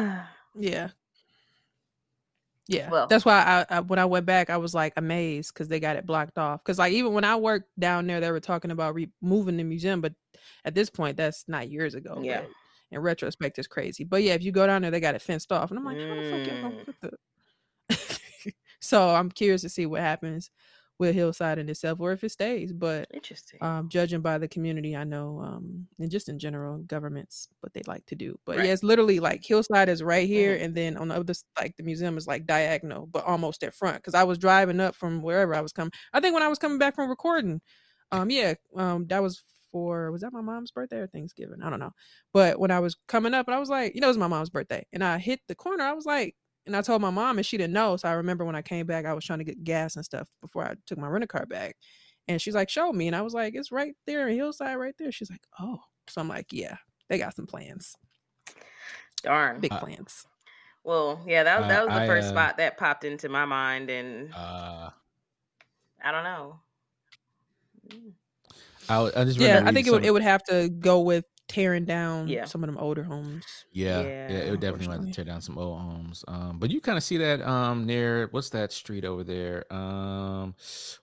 Yeah. Yeah. Well- That's why I, I when I went back, I was like amazed because they got it blocked off. Because like even when I worked down there, they were talking about removing the museum, but at this point, that's not years ago. Yeah. in retrospect, it's crazy. But yeah, if you go down there, they got it fenced off, and I'm like, how the fuck y'all gonna Mm. put the? so I'm curious to see what happens with Hillside in itself, or if it stays. But Interesting. um, judging by the community I know, um, and just in general, governments what they like to do. But Right. yeah, it's literally like Hillside is right here, Mhm. and then on the other, like the museum is like diagonal, but almost at front. Because I was driving up from wherever I was coming. I think when I was coming back from recording, um, yeah, um, that was for was that my mom's birthday or Thanksgiving? I don't know. But when I was coming up, and I was like, you know, it was my mom's birthday, and I hit the corner. I was like. And I told my mom, and she didn't know. So I remember when I came back, I was trying to get gas and stuff before I took my rental car back. And she's like, show me. And I was like, it's right there in Hillside, right there. She's like, oh. So I'm like, yeah, they got some plans, Darn. big Uh, plans. Well, yeah, that Uh, that was the I, first uh, spot that popped into my mind, and Uh, I don't know. I, I just Yeah, I think it would, it would have to go with tearing down Yeah. some of them older homes. Yeah, yeah, it Yeah, would definitely have to tear down some old homes. Um, but you kind of see that um near what's that street over there? Um,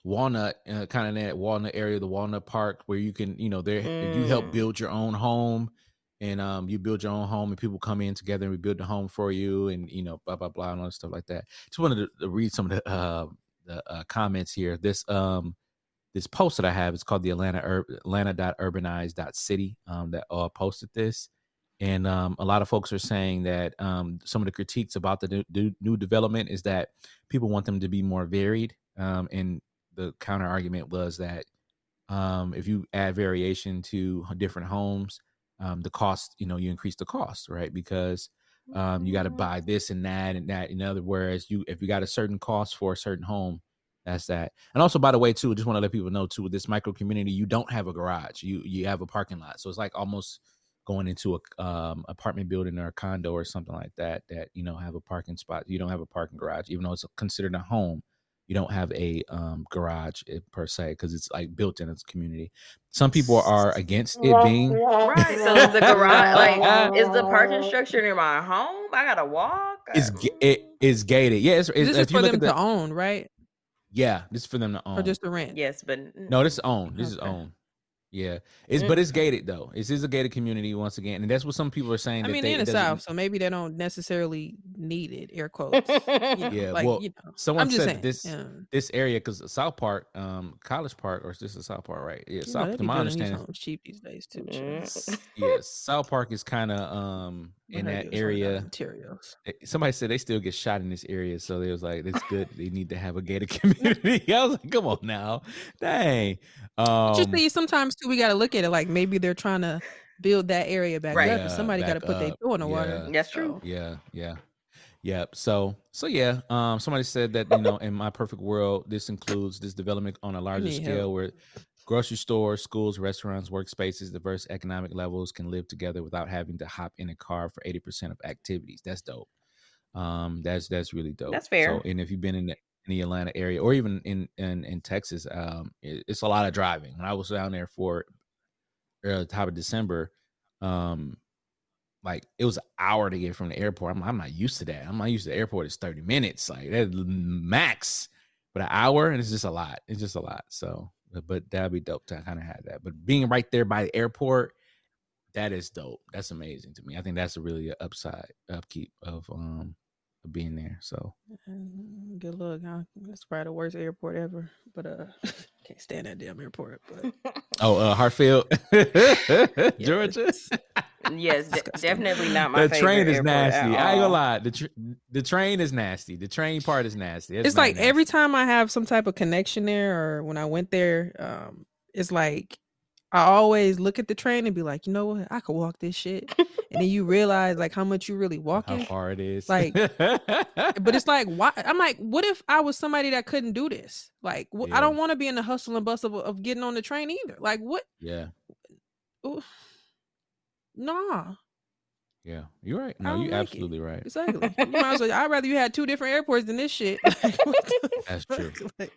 Walnut, uh, kind of that Walnut area, the Walnut Park, where you can, you know, there you help Mm. build your own home, and um, you build your own home, and people come in together and we build the home for you, and you know, blah blah blah, and all that stuff like that. Just wanted to, to read some of the uh the uh, comments here. This um this post that I have is called the Atlanta Ur- Atlanta.urbanize.city um, that uh, posted this. And um, a lot of folks are saying that um, some of the critiques about the new, new- development is that people want them to be more varied. Um, and the counter argument was that um, if you add variation to different homes, um, the cost, you know, you increase the cost, right? Because um, you got to buy this and that and that and other. Whereas you, if you got a certain cost for a certain home, that's that. And also, by the way, too, just want to let people know too, with this micro community, you don't have a garage. You you have a parking lot, so it's like almost going into a um, apartment building or a condo or something like that. That you know have a parking spot. You don't have a parking garage, even though it's considered a home. you don't have a um, garage eh, per se because it's like built in its community. Some people are against it being Right. So is the garage like is the parking structure near my home? I gotta walk. it's ga- it is gated. Yeah, it's, it's, This if is you for look them at to own, right? Yeah, this is for them to own. Or just to rent? Yes, but no, this is own. This is Okay. own. Yeah, it's but it's gated though. It is is a gated community once again, and that's what some people are saying. I that mean, they, they're in the South, so maybe they don't necessarily need it. Air quotes. You know, Yeah, like, well, you know, Someone just said saying. this yeah. this area because South Park, um, College Park, or is this a South Park, right? Yeah, You South. they To my understanding, homes cheap these days too. Mm. yeah, South Park is kind of um I in that they was running out of area. Materials. Somebody said they still get shot in this area, so they was like, "It's good. they need to have a gated community." I was like, "Come on now, dang." Um, Just see, sometimes too, we got to look at it like maybe they're trying to build that area back Right. up, and Yeah, somebody got to put their up. toe in the Yeah. water. That's true. so- Yeah, yeah, yep. So, so yeah. Um, somebody said that you know, in my perfect world, this includes this development on a larger scale help. where grocery stores, schools, restaurants, workspaces, diverse economic levels can live together without having to hop in a car for eighty percent of activities. That's dope. Um, that's that's really dope. That's fair. So, and if you've been in the, in the Atlanta area or even in in, in Texas, um, it- it's a lot of driving. When I was down there for uh, top of December, um, like it was an hour to get from the airport. I'm, I'm not used to that. I'm not used to the airport. It's 30 minutes, like that max. But an hour, and it's just a lot. It's just a lot. So, but, but that'd be dope to kind of have that. But being right there by the airport, that is dope. That's amazing to me. I think that's a really a upside upkeep of um of being there. So Mm, Good luck. Huh? That's probably the worst airport ever. But uh, can't stand that damn airport. But oh, uh, Hartsfield, Georgia. It's- yes, de- definitely not my the favorite train is at nasty. I ain't gonna lie. The tr- the train is nasty. The train part is nasty. it's not like nasty. every time I have some type of connection there, or when I went there, um, it's like I always look at the train and be like, you know what, I could walk this shit, and then you realize like how much you really walk. how far it is. Like, But it's like, why? I'm like, what if I was somebody that couldn't do this? Like, wh- Yeah. I don't want to be in the hustle and bustle of, of getting on the train either. Like, what? yeah, Ooh, Nah, yeah. You're right. No, you're like it. absolutely right. exactly. You might as well. I'd rather you had two different airports than this shit. Like, That's fuck? true. Like,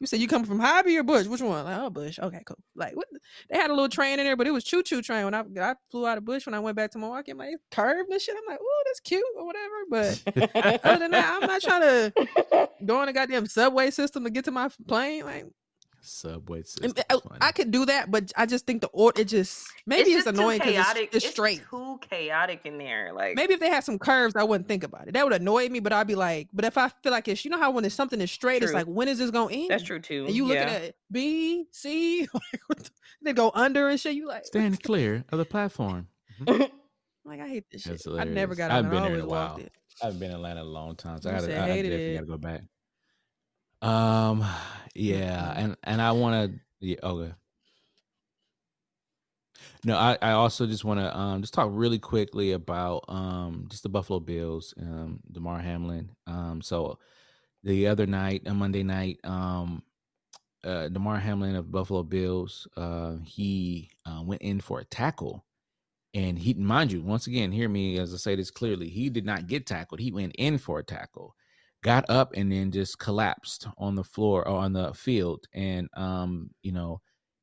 you said you come from Hobby or Bush? Which one? Like, oh, Bush. Okay, cool. Like, what? They had a little train in there, but it was choo choo train. When I I flew out of Bush, when I went back to Milwaukee, I'm like it's curved and shit. I'm like, oh, that's cute or whatever. But other than that, I'm not trying to go on a goddamn subway system to get to my plane. Like, Subway system. Eh, oh, I. I could do that, but I just think the order it just maybe it's, just too annoying because it's, chaotic. it's straight. too chaotic in there. Like Maybe if they had some curves, I wouldn't think about it. That would annoy me, but I'd be like, but if I feel like it's, you know how when it's something is straight, it's like, when is this gonna end? that's true too. And you looking yeah. at B, C, like, they go under and shit. You like, Stand clear of the platform. Mm-hmm. like I hate this shit. That's I never hilarious. got I on. haven't it. I been there in always a while. it. I haven't been in Atlanta a long time, so I gotta, I, I definitely it. gotta go back. Um, yeah, and and I want to, yeah, okay. No, I, I also just want to um just talk really quickly about um just the Buffalo Bills, um Damar Hamlin. Um, so the other night, on Monday night, um, uh, Damar Hamlin of Buffalo Bills, uh, he uh, went in for a tackle, and he, mind you, once again, hear me as I say this clearly, he did not get tackled. He went in for a tackle, got up, and then just collapsed on the floor or on the field, and um, you know,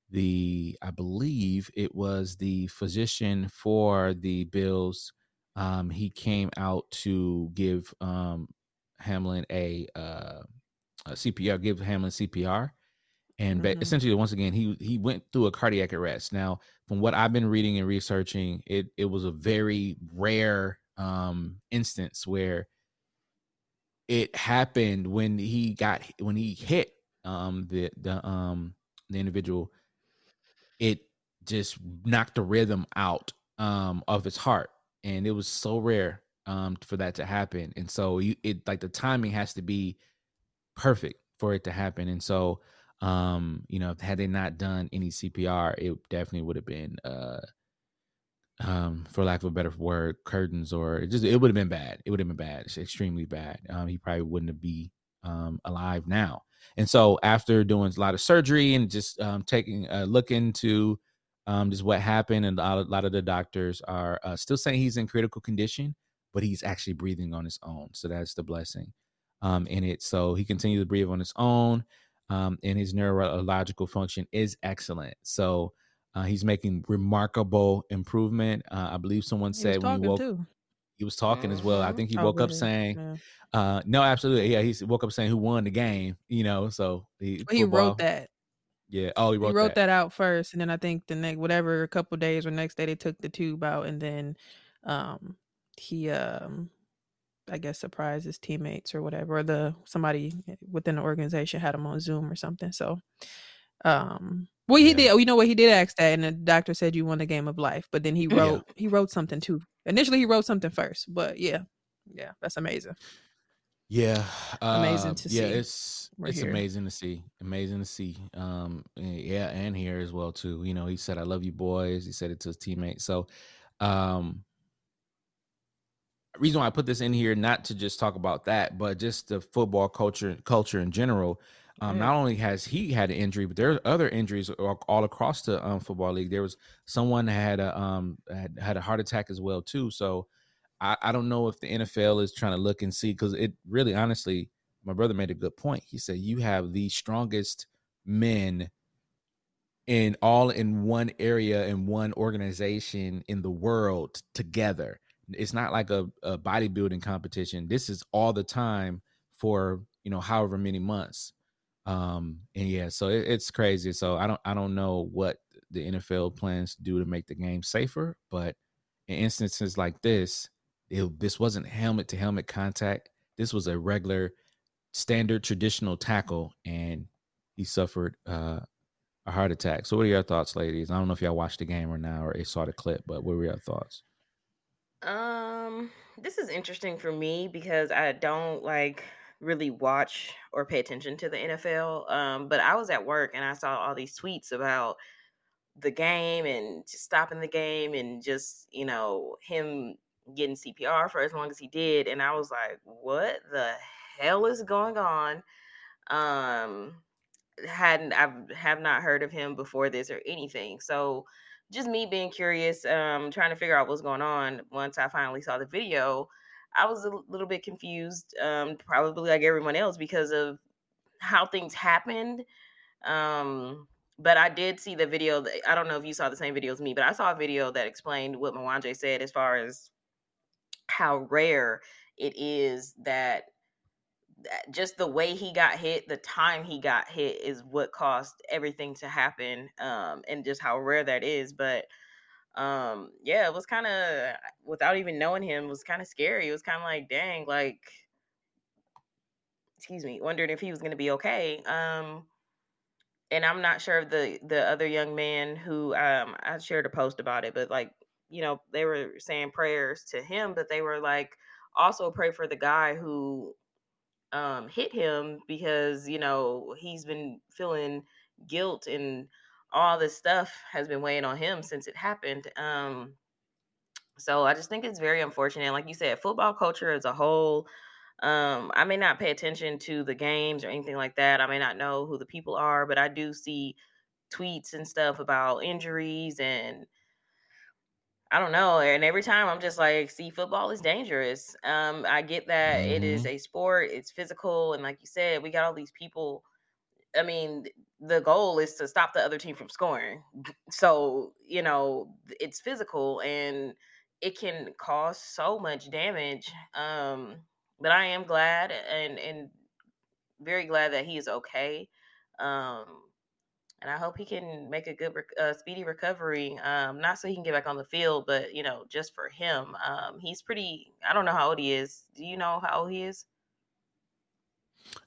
the I believe it was the physician for the Bills. Um, he came out to give um Hamlin a uh a CPR, give Hamlin CPR. And Mhm. essentially, once again, he he went through a cardiac arrest. Now, from what I've been reading and researching, it it was a very rare um instance where it happened when he got when he hit um the the um the individual it just knocked the rhythm out um of his heart. And it was so rare um for that to happen. And so you it like the timing has to be perfect for it to happen. And so um you know had they not done any cpr it definitely would have been uh um for lack of a better word curtains or it just it would have been bad. It would have been bad. It's extremely bad. Um he probably wouldn't have be um alive now. And so after doing a lot of surgery and just um taking a look into um just what happened and a lot, a lot of the doctors are uh, still saying he's in critical condition but he's actually breathing on his own. So that's the blessing um, in it. So he continues to breathe on his own, um, and his neurological function is excellent. So uh, he's making remarkable improvement. Uh, I believe someone He was said when he woke, too. he was talking as well. I Mhm. think he Oh, woke up saying, Yeah. uh, "No, absolutely, yeah." He woke up saying who won the game. You know, so he, he wrote that. Yeah. Oh, he He wrote, wrote, that. out first, and then I think the next whatever a couple days or next day they took the tube out, and then um he um I guess surprised his teammates or whatever, or the somebody within the organization had him on Zoom or something. So um well he Yeah. did you know what he did ask that and the doctor said you won the game of life, but then he Yeah. wrote he wrote something too. Initially he wrote something first, but yeah. Yeah, that's amazing. Yeah. Amazing uh, to yeah, see. it's We're it's here. amazing to see. Amazing to see. Um yeah, and here as well too. You know, he said I love you boys. He said it to his teammates. So um reason why I put this in here not to just talk about that, but just the football culture culture in general. Um, not only has he had an injury, but there are other injuries all, all across the um, football league. There was someone had a um had, had a heart attack as well too. So I, I don't know if the NFL is trying to look and see because it really honestly, my brother made a good point. He said you have the strongest men in all in one area in one organization in the world together. It's not like a, a bodybuilding competition. This is all the time for you know however many months. Um and yeah, so it, it's crazy. So I don't I don't know what the NFL plans to do to make the game safer, but in instances like this, it, this wasn't helmet to helmet contact. This was a regular standard traditional tackle and he suffered uh a heart attack. So what are your thoughts, ladies? I don't know if y'all watched the game or not or saw the clip, but what were your thoughts? Um, this is interesting for me because I don't like really watch or pay attention to the NFL. Um, but I was at work and I saw all these tweets about the game and just stopping the game and just, you know, him getting CPR for as long as he did. And I was like, what the hell is going on? Um, hadn't I have not heard of him before this or anything. So just me being curious, um, trying to figure out what's going on. Once I finally saw the video, I was a little bit confused, um, probably like everyone else because of how things happened. Um, but I did see the video. That, I don't know if you saw the same video as me, but I saw a video that explained what Mwanje said as far as how rare it is that that just the way he got hit, the time he got hit is what caused everything to happen. Um, and just how rare that is. But um, yeah, it was kind of without even knowing him, it was kind of scary. It was kind of like, dang, like, excuse me, wondering if he was gonna be okay. Um, and I'm not sure of the the other young man who um I shared a post about it, but like, you know, they were saying prayers to him, but they were like also pray for the guy who um hit him because you know he's been feeling guilt and all this stuff has been weighing on him since it happened um so i just think it's very unfortunate like you said football culture as a whole um i may not pay attention to the games or anything like that i may not know who the people are but i do see tweets and stuff about injuries and I don't know. And every time I'm just like, see, football is dangerous. Um, I get that it is a sport, it's physical, and like you said, we got all these people. I mean, the goal is to stop the other team from scoring. So, you know, it's physical and it can cause so much damage. Um, but I am glad and and very glad that he is okay. Um, and I hope he can make a good, uh, speedy recovery. Um, not so he can get back on the field, but you know, just for him. Um, he's pretty. I don't know how old he is. Do you know how old he is?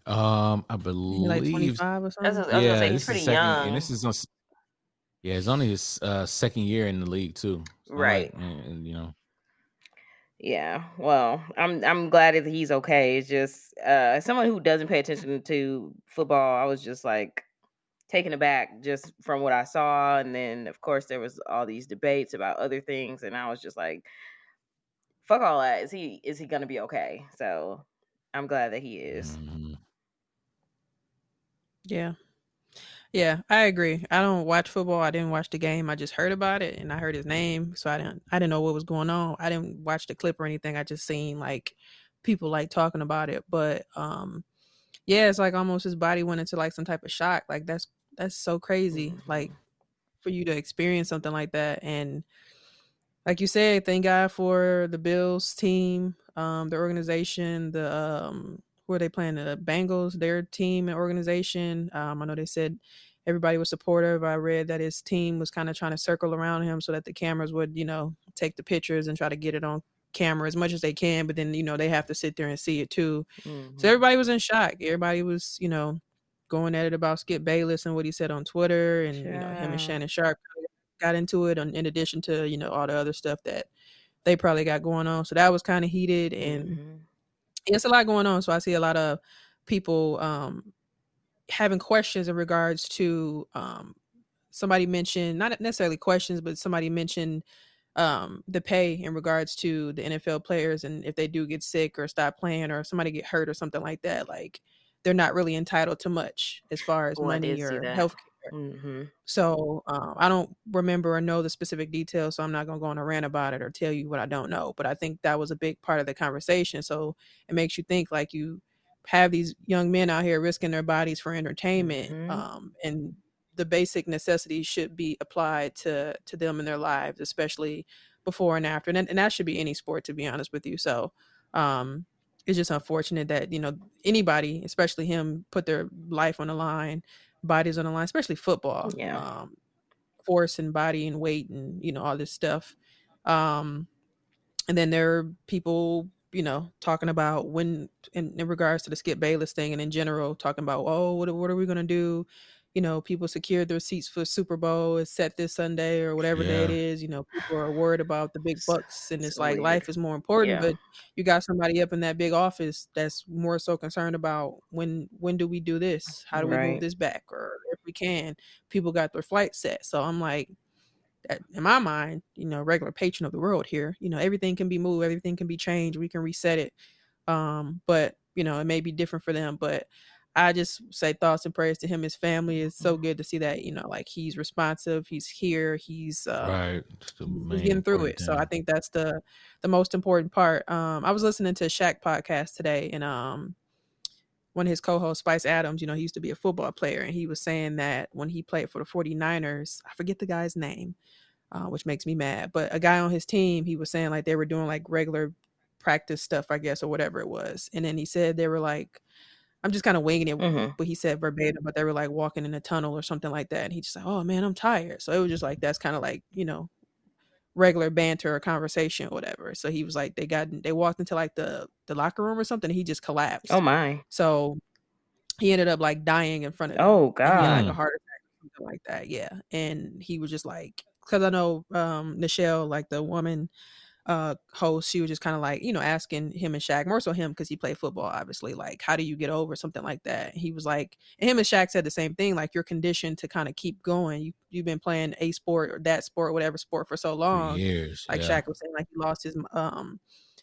Um, I believe like 25 or That's something. what- I was gonna yeah, say, he's pretty second, young. and this is on. Yeah, it's only his uh, second year in the league too. It's not like- Right. and, and, you know, Yeah. Well, I'm I'm glad that he's okay. It's just uh, someone who doesn't pay attention to football, I was just like taken aback just from what I saw, and then of course there was all these debates about other things, and I was just like, "Fuck all that! Is he is he gonna be okay? So I'm glad that he is. mhm. Yeah. Yeah, I agree. I don't watch football. I didn't watch the game. I just heard about it and I heard his name, so I didn't I didn't know what was going on. I didn't watch the clip or anything. I just seen like people like talking about it. But um, yeah, it's like almost his body went into like some type of shock. Like that's that's so crazy. Like for you to experience something like that and like you said, thank God for the Bills team, um, the organization, the um, who are they playing? The Bengals, their team and organization. Um, I know they said everybody was supportive. I read that his team was kind of trying to circle around him so that the cameras would, you know, take the pictures and try to get it on camera as much as they can. But then, you know, they have to sit there and see it too. Mhm. So everybody was in shock. Everybody was, you know, going at it about Skip Bayless and what he said on Twitter, and you know him and Shannon Sharpe got into it. On, in addition to you know all the other stuff that they probably got going on, so that was kind of heated, and Mhm. it's a lot going on. So I see a lot of people um, having questions in regards to um, somebody mentioned not necessarily questions, but somebody mentioned um, the pay in regards to the NFL players and if they do get sick or stop playing or somebody get hurt or something like that, like they're not really entitled to much as far as Oh, money or health Mhm. So um, I don't remember or know the specific details, so I'm not gonna go on a rant about it or tell you what I don't know. But I think that was a big part of the conversation. So it makes you think like you have these young men out here risking their bodies for entertainment, Mhm. um, and the basic necessities should be applied to to them in their lives, especially before and after. And, and that should be any sport, to be honest with you. So um, it's just unfortunate that you know anybody, especially him, put their life on the line, bodies on the line, especially football. Yeah. Um, force and body and weight and you know all this stuff. Um, and then there are people you know talking about when in, in regards to the Skip Bayless thing and in general talking about oh what, what are we gonna do? You know, people secured their seats for Super Bowl. It's set this Sunday or whatever day it Yeah. is. You know, people are worried about the big bucks, and it's so like weird. life is more important. Yeah. But you got somebody up in that big office that's more so concerned about when when do we do this? How do we move this back? Or if we can, people got their flight set. So I'm like, in my mind, you know, regular patron of the world here, you know, everything can be moved, everything can be changed, we can reset it. Um, but you know, it may be different for them. But I just say thoughts and prayers to him, his family. It's so good to see that, you know, like he's responsive, he's here, he's uh right. He's getting through it. So I think that's the the most important part. Um, I was listening to Shaq podcast today, and um, one of his co-hosts, Spice Adams, you know, he used to be a football player, and he was saying that when he played for the 49ers, I forget the guy's name, uh, which makes me mad, but a guy on his team, he was saying like they were doing like regular practice stuff, I guess, or whatever it was, and then he said they were like. I'm just kind of winging it, Mhm. but he said verbatim, but they were like walking in a tunnel or something like that. And he just like, oh man, I'm tired. So it was just like that's kind of like you know regular banter or conversation or whatever. So he was like, they got they walked into like the the locker room or something. And he just collapsed. Oh my. So he ended up like dying in front of them. Oh had like God. a heart attack or something like that. Yeah, and he was just like, because I know um Nischelle, like the woman uh host, she was just kind of like you know asking him and Shaq more so him because he played football, obviously. Like, how do you get over something like that? He was like, and him and Shaq said the same thing. Like, you're conditioned to kind of keep going. You you've been playing a sport or that sport, whatever sport for so For long years. like yeah. Shaq was saying, like he lost his um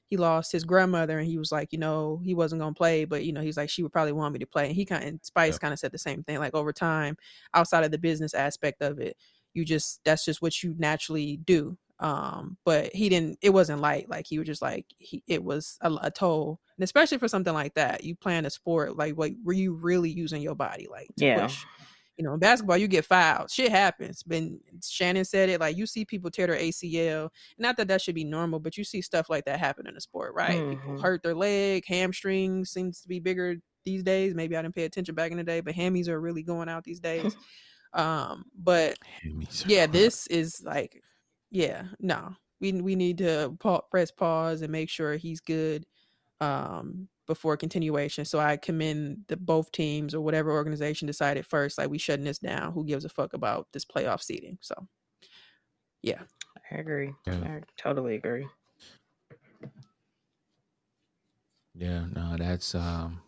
he lost his grandmother and he was like, you know, he wasn't gonna play, but you know, he's like, she would probably want me to play. And he kind of Spice Yeah. kind of said the same thing. Like over time, outside of the business aspect of it, you just that's just what you naturally do. Um, but he didn't it wasn't light, like he was just like he it was a, a toll. And especially for something like that, you playing a sport, like like were you really using your body like to Yeah. push? you know, in basketball, you get fouled. Shit happens. But Shannon said it like you see people tear their ACL. Not that that should be normal, but you see stuff like that happen in the sport, right? People Mhm. hurt their leg, hamstrings seems to be bigger these days. Maybe I didn't pay attention back in the day, but hammies are really going out these days. um, but yeah, this is like, yeah, no, we we need to pa- press pause and make sure he's good um before continuation. So I commend the both teams or whatever organization decided first, like we shutting this down. Who gives a fuck about this playoff seating? So yeah, I agree. Yeah. I totally agree. Yeah, no, that's um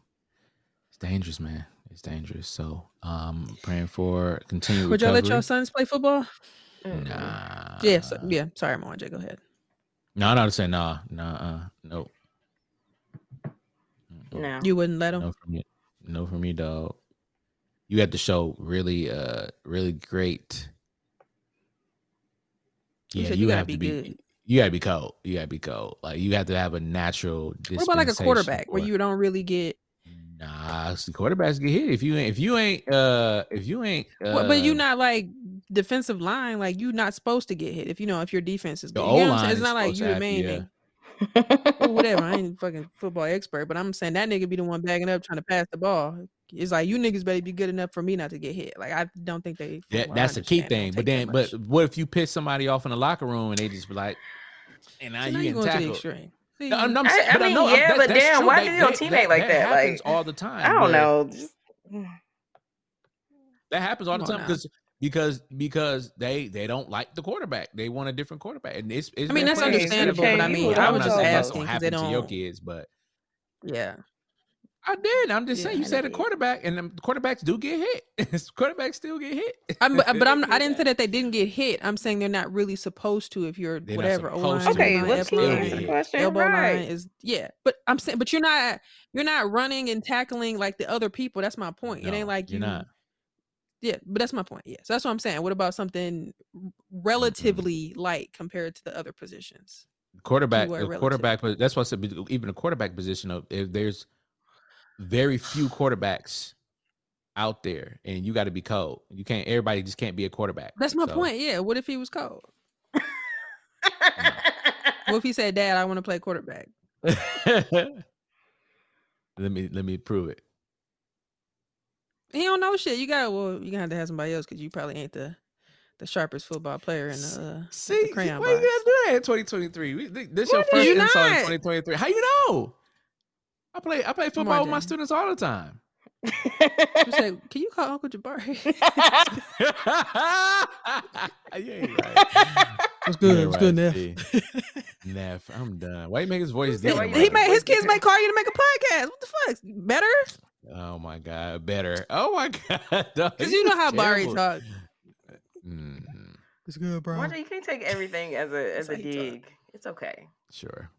it's dangerous, man. It's dangerous. So um praying for continued would y'all let your recovery. sons play football? Mm-mm. Nah. yeah, so, yeah. Sorry, Moanja, go ahead. No, I'm not saying nah, nah, uh, no. No. You wouldn't let him. No for me. No for me, dog. You have to show really, uh, really great. Yeah, you, you gotta have be to be. good. you gotta be cold. You gotta be cold. Like you have to have a natural. What about like a quarterback where you don't really get? Nah, the quarterbacks get hit if you ain't if you ain't uh if you ain't uh, Well, but you not like defensive line. Like you're not supposed to get hit if you know if your defense is The good. You know what I'm O-line saying? It's is not like you to the main yeah. thing. Well, whatever. I ain't fucking football expert, but I'm saying that nigga be the one bagging up trying to pass the ball. It's like you niggas better be good enough for me not to get hit. Like I don't think they. that, what I that's the key thing. But then, but what if you piss somebody off in the locker room and they just be like, and now So you now you getting going to the extreme. See, No, I'm, I'm, I- I mean, know, I'm- yeah, that- but damn, true. why That- do your that- teammate that- like that that? Like, all the time. I don't know. That happens all the time because because because they they don't like the quarterback. They want a different quarterback, and it's. it's I mean, that's plenty understandable, but I mean, I I'm was not just saying that's asking gonna 'cause they happen to your kids, but yeah. I did. I'm just Yeah, saying. You I said know a quarterback, and the quarterbacks do get hit. quarterbacks still get hit. I'm, but, but I'm, I didn't say that they didn't get hit. I'm saying they're not really supposed to. If you're They're whatever, O supposed line, to. okay, line, let's F keep line, get answering the hit. question. elbow right. line is yeah. But I'm saying, but you're not you're not running and tackling like the other people. That's my point. it ain't like you're you. not. Yeah, but that's my point. Yeah, so that's what I'm saying. What about something Mm-hmm. relatively light compared to the other positions? quarterback quarterback but that's why I said even the quarterback position of if there's very few quarterbacks out there and you got to be cold you can't everybody just can't be a quarterback That's my So, point. Yeah. What if he was cold? What if he said, "Dad, I want to play quarterback"? let me let me prove it He don't know shit. You got well. You gonna have to have somebody else because you probably ain't the the sharpest football player in the, uh, see the crayon why you box. gotta do that in 2023 We- thi- this your first is you insult in 2023 how you know i play i play football on, with my students all the time You say, "Can you call Uncle Jabari?" you ain't right What's good? ain't What's good, right, Neff? Neff, I'm done. Why you make his voice He- he, he you- made his kids may call you to make a podcast. What the fuck? Better? Oh my god, better. Oh my god, Because you know how Barry talk. hmm It's good, bro. Wanda, you can't take everything as a as a how he talk. dig. It's okay. Sure.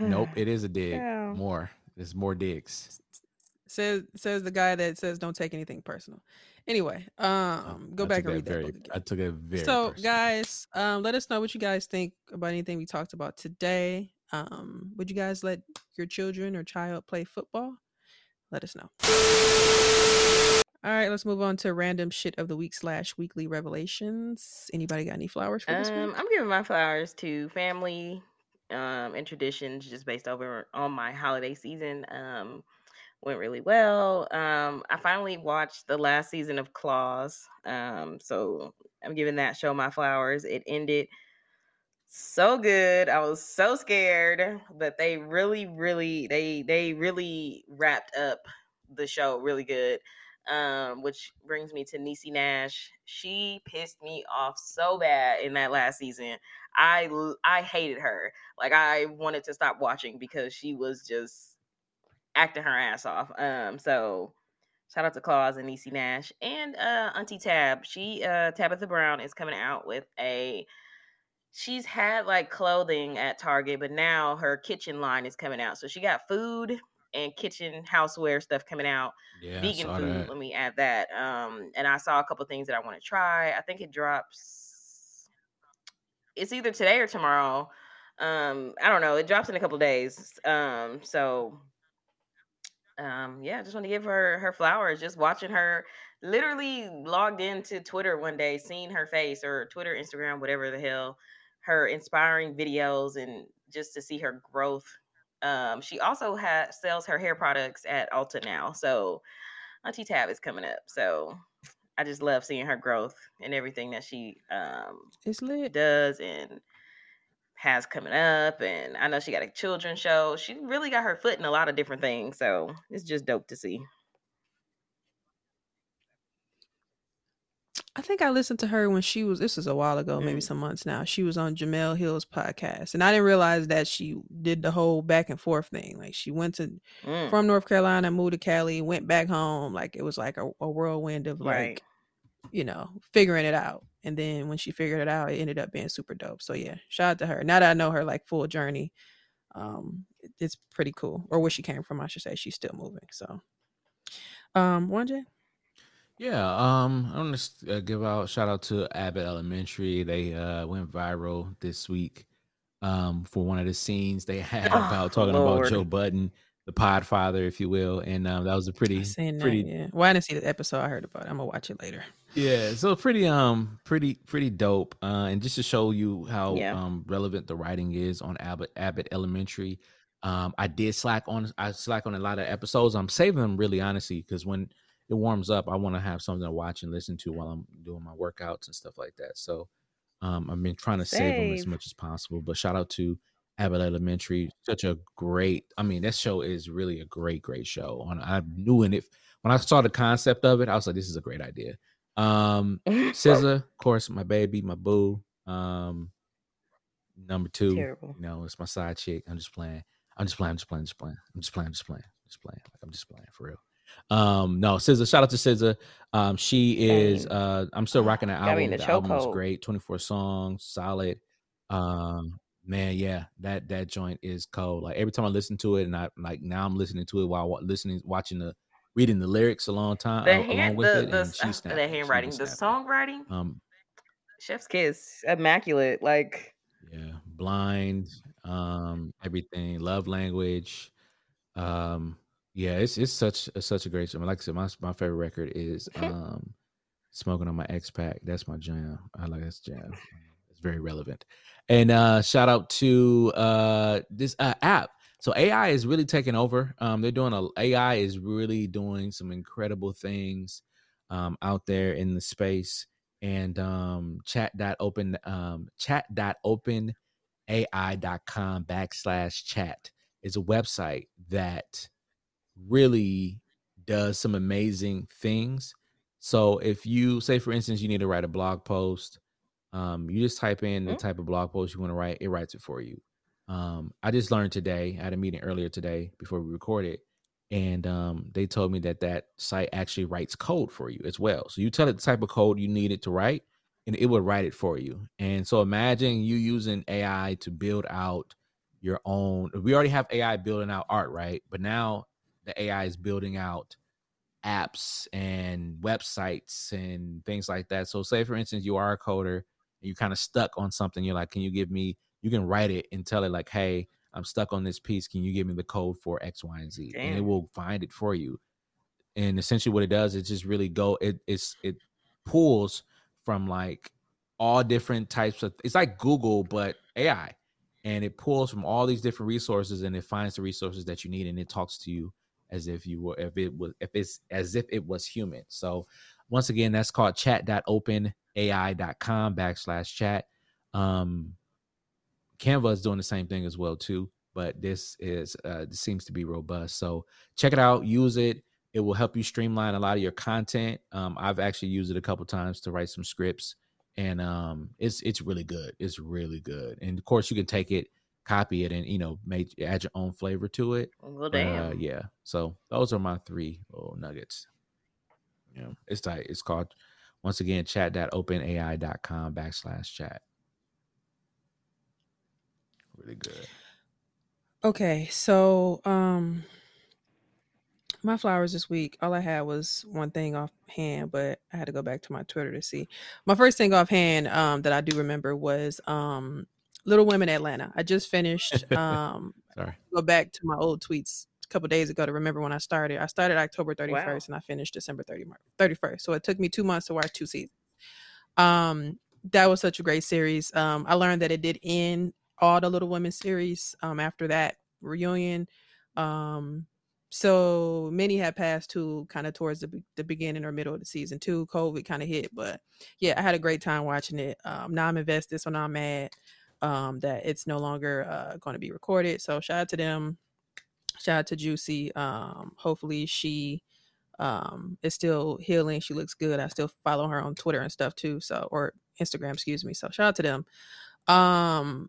Nope, it is a dig. Yeah. More. There's more digs. Says says the guy that says don't take anything personal. Anyway, um, go I back and read that very, book again. I took it very. so personal. guys um let us know what you guys think about anything we talked about today um would you guys let your children or child play football let us know all right let's move on to random shit of the week slash weekly revelations anybody got any flowers for this Um, week I'm giving my flowers to family um, and traditions just based over on my holiday season. Um, went really well. Um, I finally watched the last season of Claws. Um, so I'm giving that show my flowers. It ended so good. I was so scared, but they really, really, they they really wrapped up the show really good. Um, which brings me to Niecy Nash. She pissed me off so bad in that last season. I I hated her. Like I wanted to stop watching because she was just acting her ass off. Um, so shout out to Claws and Niecy Nash and uh Auntie Tab. She uh Tabitha Brown is coming out with a she's had like clothing at Target, but now her kitchen line is coming out. So she got food and kitchen houseware stuff coming out. yeah, Vegan food. that. Let me add that. Um, and I saw a couple things that I want to try. I think it drops. It's either today or tomorrow. Um, I don't know. It drops in a couple days. Um, so um, yeah, I just want to give her her flowers. Just watching her, literally logged into Twitter one day, seeing her face or Twitter, Instagram, whatever the hell, her inspiring videos and just to see her growth. Um, she also has sells her hair products at Ulta now. So Auntie Tab is coming up. So I just love seeing her growth and everything that she um it's lit does and has coming up. And I know she got a children's show. She really got her foot in a lot of different things. So it's just dope to see. I think I listened to her when she was. This was a while ago, maybe Mm. some months now. She was on Jemele Hill's podcast, and I didn't realize that she did the whole back and forth thing. Like she went to Mm, from North Carolina, moved to Cali, went back home. Like it was like a, a whirlwind of like, Right. you know, figuring it out. And then when she figured it out, it ended up being super dope. So yeah, shout out to her. Now that I know her like full journey, um, it's pretty cool. Or where she came from, I should say. She's still moving. So, um, one J. Yeah, um, I want to uh, give out shout out to Abbott Elementary. They uh went viral this week um for one of the scenes they had Oh, about talking Lord. about Joe Budden, the Podfather, if you will, and um, that was a pretty that. pretty Yeah. Well, I didn't see the episode. I heard about it. I'm gonna watch it later. Yeah, so pretty um pretty pretty dope. Uh and just to show you how Yeah. um relevant the writing is on Abbott Abbott Elementary. Um I did slack on I slack on a lot of episodes. I'm saving them really honestly because when it warms up, I want to have something to watch and listen to while I'm doing my workouts and stuff like that. So um I've been trying to save them as much as possible. But shout out to Abbott Elementary. Such a great I mean, that show is really a great, great show. On I knew and if when I saw the concept of it, I was like, this is a great idea. Um SZA, of course, my baby, my boo. Um, number two, Terrible. you know, it's my side chick. I'm just playing. I'm just playing. I'm just playing. Just playing. I'm just playing. I'm just playing. Just playing. Like I'm just playing for real. Um, no, SZA. Shout out to SZA. Um, she is. Uh, I'm still rocking that Got me album. the The album is great. 24 songs, solid. Um, man, yeah, that that joint is cold. Like every time I listen to it, and I like now I'm listening to it while listening, watching the reading the lyrics a long time The along hand, with the it, the, and s- she's uh, the handwriting, the songwriting, Um, Chef's kiss, immaculate. Like yeah blind um everything love language um yeah it's it's such it's such a great show like i said my, my favorite record is um smoking on my Ex Pack that's my jam. I like this jam. It's very relevant. And uh shout out to uh this uh, app. So ai is really taking over. Um they're doing a ai is really doing some incredible things um out there in the space. And um chat dot open um chat dot open ai.com backslash chat is a website that really does some amazing things so if you say for instance you need to write a blog post um you just type in the Mm. type of blog post you want to write it writes it for you um i just learned today i had a meeting earlier today before we recorded and um, they told me that that site actually writes code for you as well. So you tell it the type of code you need it to write, and it will write it for you. And so imagine you using AI to build out your own. We already have AI building out art, right? But now the AI is building out apps and websites and things like that. So say for instance you are a coder and you're kind of stuck on something. You're like, can you give me? You can write it and tell it like, hey, I'm stuck on this piece. Can you give me the code for X, Y, and Z? And it will find it for you. And essentially, what it does is just really go. It it's it pulls from like all different types of. It's like Google but AI, and it pulls from all these different resources and it finds the resources that you need and it talks to you as if you were if it was if it's as if it was human. So once again, that's called chat.openai.com backslash chat. Um, Canva is doing the same thing as well too, but this is uh this seems to be robust. So check it out, use it. It will help you streamline a lot of your content. Um, I've actually used it a couple times to write some scripts, and um, it's it's really good. It's really good. And of course, you can take it, copy it, and you know, make add your own flavor to it. well, damn. uh, yeah. So those are my three little nuggets. Yeah, it's tight. It's called once again chat.openai.com backslash chat. Really good. Okay, so um my flowers this week, all I had was one thing offhand, but I had to go back to my Twitter to see. My first thing offhand um that I do remember was um Little Women Atlanta. I just finished um Sorry. go back to my old tweets a couple days ago to remember when I started. I started October 31st Wow. and I finished December 30, 31st. So it took me 2 months to watch two seasons. Um that was such a great series. Um I learned that it did end all the Little Women series um after that reunion. Um so many had passed to kind of towards the, the beginning or middle of the season two covid kind of hit but yeah i had a great time watching it um now i'm invested so now i'm mad um that it's no longer uh going to be recorded so shout out to them shout out to juicy um hopefully she um is still healing she looks good i still follow her on twitter and stuff too so or instagram excuse me so shout out to them um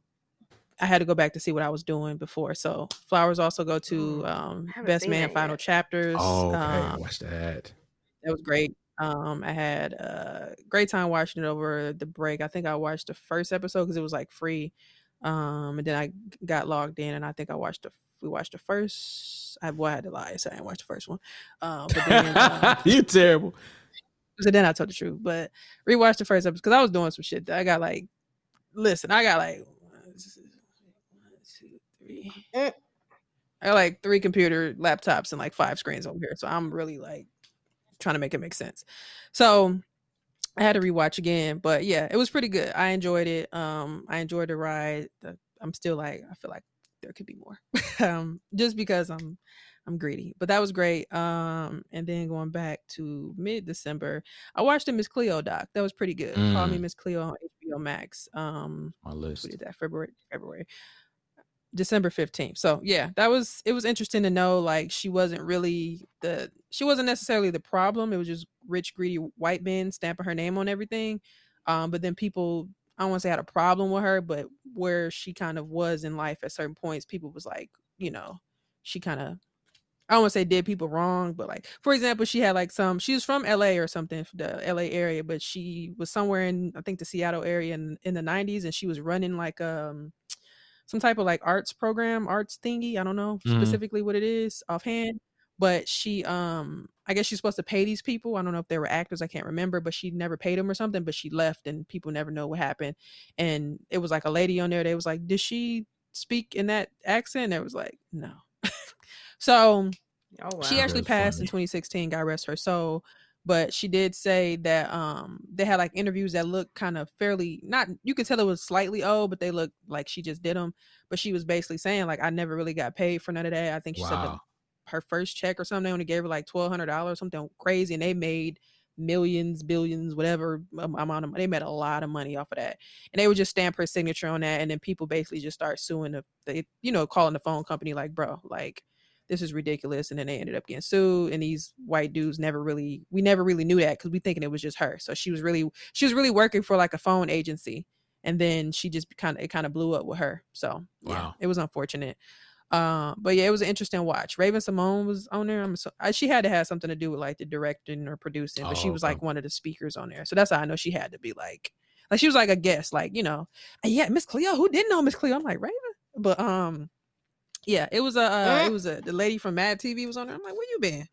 I had to go back to see what I was doing before. So flowers also go to Mm, um, Best Man Final yet. Chapters. Oh, okay. Um, Watch that. that was great. Um, I had a great time watching it over the break. I think I watched the first episode because it was like free. Um, and then I got logged in, and I think I watched the we watched the first. I well, I had to lie, so I didn't watch the first one. Um, but then um, you terrible. So then I told the truth, but rewatched the first episode because I was doing some shit. That I got like, listen, I got like one, two, three. Mm. I got like three computer laptops and like five screens over here, so I'm really like trying to make it make sense. So I had to rewatch again, but yeah, it was pretty good. I enjoyed it. Um, I enjoyed the ride. I'm still like, I feel like there could be more, um, just because I'm I'm greedy. But that was great. Um, and then going back to mid December, I watched the Miss Cleo doc. That was pretty good. Call Me Mm. Miss Cleo on HBO Max. Um, My list. We did that February February December 15th. So yeah, that was it was interesting to know like she wasn't really the she wasn't necessarily the problem. It was just rich, greedy white men stamping her name on everything. Um, but then people I don't want to say had a problem with her, but where she kind of was in life at certain points, people was like, you know, she kind of I don't want to say did people wrong, but like for example, she had like some she was from LA or something, the LA area, but she was somewhere in I think the Seattle area in, in the 90s and she was running like um some type of like arts program, arts thingy. I don't know Mhm. specifically what it is offhand, but she um I guess she's supposed to pay these people. I don't know if they were actors, I can't remember, but she never paid them or something, but she left and people never know what happened. And it was like a lady on there, they was like, Did she speak in that accent? It was like, No. so Oh wow. she actually That's passed in 2016 god rest her soul but she did say that um they had like interviews that looked kind of fairly not you could tell it was slightly old but they looked like she just did them but she was basically saying like i never really got paid for none of that i think she said the, Wow. Her first check or something they only gave her like $1200 or something crazy and they made millions billions whatever am- amount of money they made a lot of money off of that. And they would just stamp her signature on that and then people basically just start suing the they you know calling the phone company like bro like this is ridiculous and then they ended up getting sued and these white dudes never really we never really knew that because we thinking it was just her. So she was really she was really working for like a phone agency and then she just kind of it kind of blew up with her. So yeah Wow. it was unfortunate uh, but yeah it was an interesting watch Raven-Symoné was on there i'm so I, she had to have something to do with like the directing or producing but she Oh, was okay. like one of the speakers on there so that's how i know she had to be like like she was like a guest like you know "Uh, yeah miss cleo who didn't know miss cleo i'm like raven but um yeah, it was a uh, it was a the lady from Mad TV was on there. I'm like, where you been?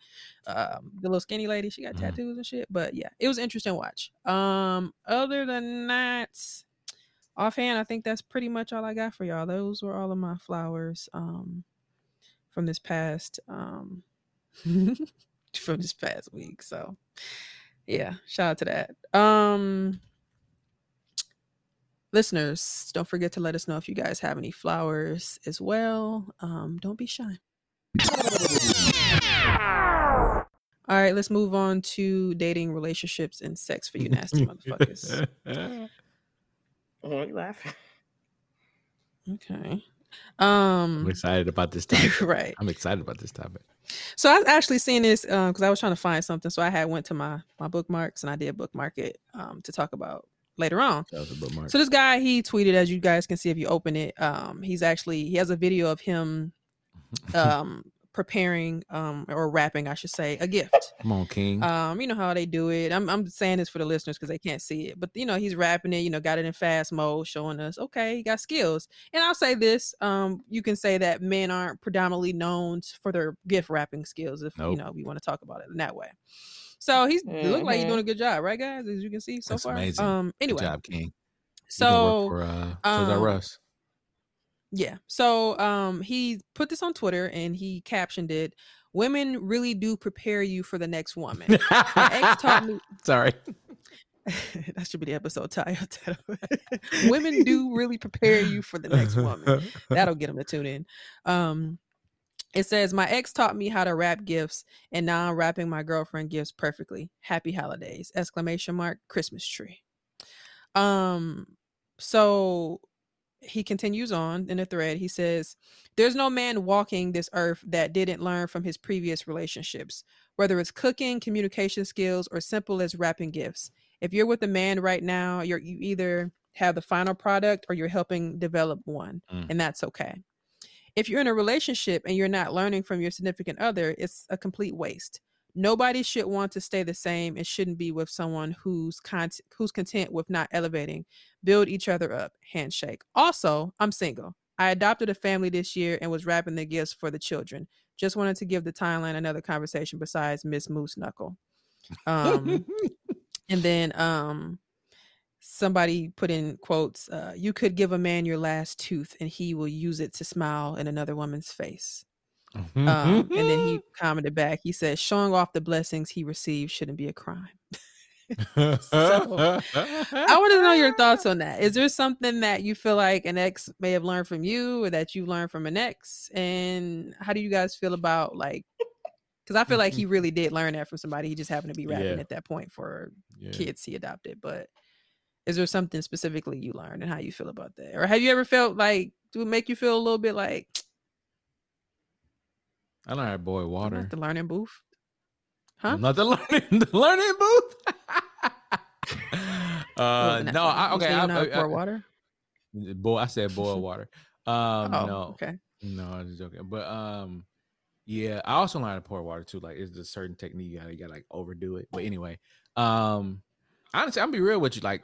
Um, the little skinny lady, she got Mhm. tattoos and shit. But yeah, it was an interesting watch. Um, other than that, offhand, I think that's pretty much all I got for y'all. Those were all of my flowers. Um, from this past um from this past week. So yeah, shout out to that. Um listeners, don't forget to let us know if you guys have any flowers as well. Um, don't be shy. All right, let's move on to dating, relationships, and sex for you nasty motherfuckers. Oh, you laughing? Okay. Um, I'm Um excited about this topic. right. I'm excited about this topic. So I was actually seeing this because I was trying to find something. So I had went to my my bookmarks and I did bookmark it um, to talk about later on. That was a bookmark. So this guy he tweeted, as you guys can see if you open it. Um, he's actually he has a video of him um, preparing um, or wrapping, I should say, a gift. Come on, King. Um, you know how they do it. I'm I'm saying this for the listeners because they can't see it, but you know he's wrapping it. You know, got it in fast mode, showing us okay, he got skills. And I'll say this: um, you can say that men aren't predominantly known for their gift wrapping skills. If you know we want to talk about it in that way. So he's it look like he's doing a good job, right, guys? As you can see so That's far. amazing. Um, anyway, Good job, King. So for, uh, Toys R um, Us. Yeah. So um he put this on Twitter and he captioned it, Women really do prepare you for the next woman. My ex taught me Sorry. that should be the episode title. Women do really prepare you for the next woman. That'll get them to tune in. Um it says my ex taught me how to wrap gifts and now I'm wrapping my girlfriend gifts perfectly. Happy holidays. Exclamation mark Christmas tree. Um so he continues on in the thread. He says, There's no man walking this earth that didn't learn from his previous relationships, whether it's cooking, communication skills, or simple as wrapping gifts. If you're with a man right now, you're you either have the final product or you're helping develop one, Mm. and that's okay. If you're in a relationship and you're not learning from your significant other, it's a complete waste. Nobody should want to stay the same and shouldn't be with someone who's con- who's content with not elevating. Build each other up. Handshake. Also, I'm single. I adopted a family this year and was wrapping the gifts for the children. Just wanted to give the timeline another conversation besides Miss Moose Knuckle. Um, And then um somebody put in quotes, uh, you could give a man your last tooth and he will use it to smile in another woman's face. Mm-hmm. Um, and then he mm-hmm. commented back, he said, showing off the blessings he received shouldn't be a crime. I want to know your thoughts on that. Is there something that you feel like an ex may have learned from you or that you learned from an ex? And how do you guys feel about like, because I feel like he mm-hmm. really did learn that from somebody. He just happened to be rapping Yeah. at that point for Yeah. kids he adopted. But is there something specifically you learned and how you feel about that? Or have you ever felt like, do it make you feel a little bit like, I learned how to boil I'm water. at the learning booth? Huh? I'm not the learning the learning booth. uh, no. I, okay. you I, know how to I- pour I- water? Boy, I said boil water. Um, oh, no, okay. no, I was just joking. But um, yeah, I also learned how to pour water too. Like, it's a certain technique you gotta, you gotta like overdo it. But anyway, um, honestly, I'm be real with you. Like,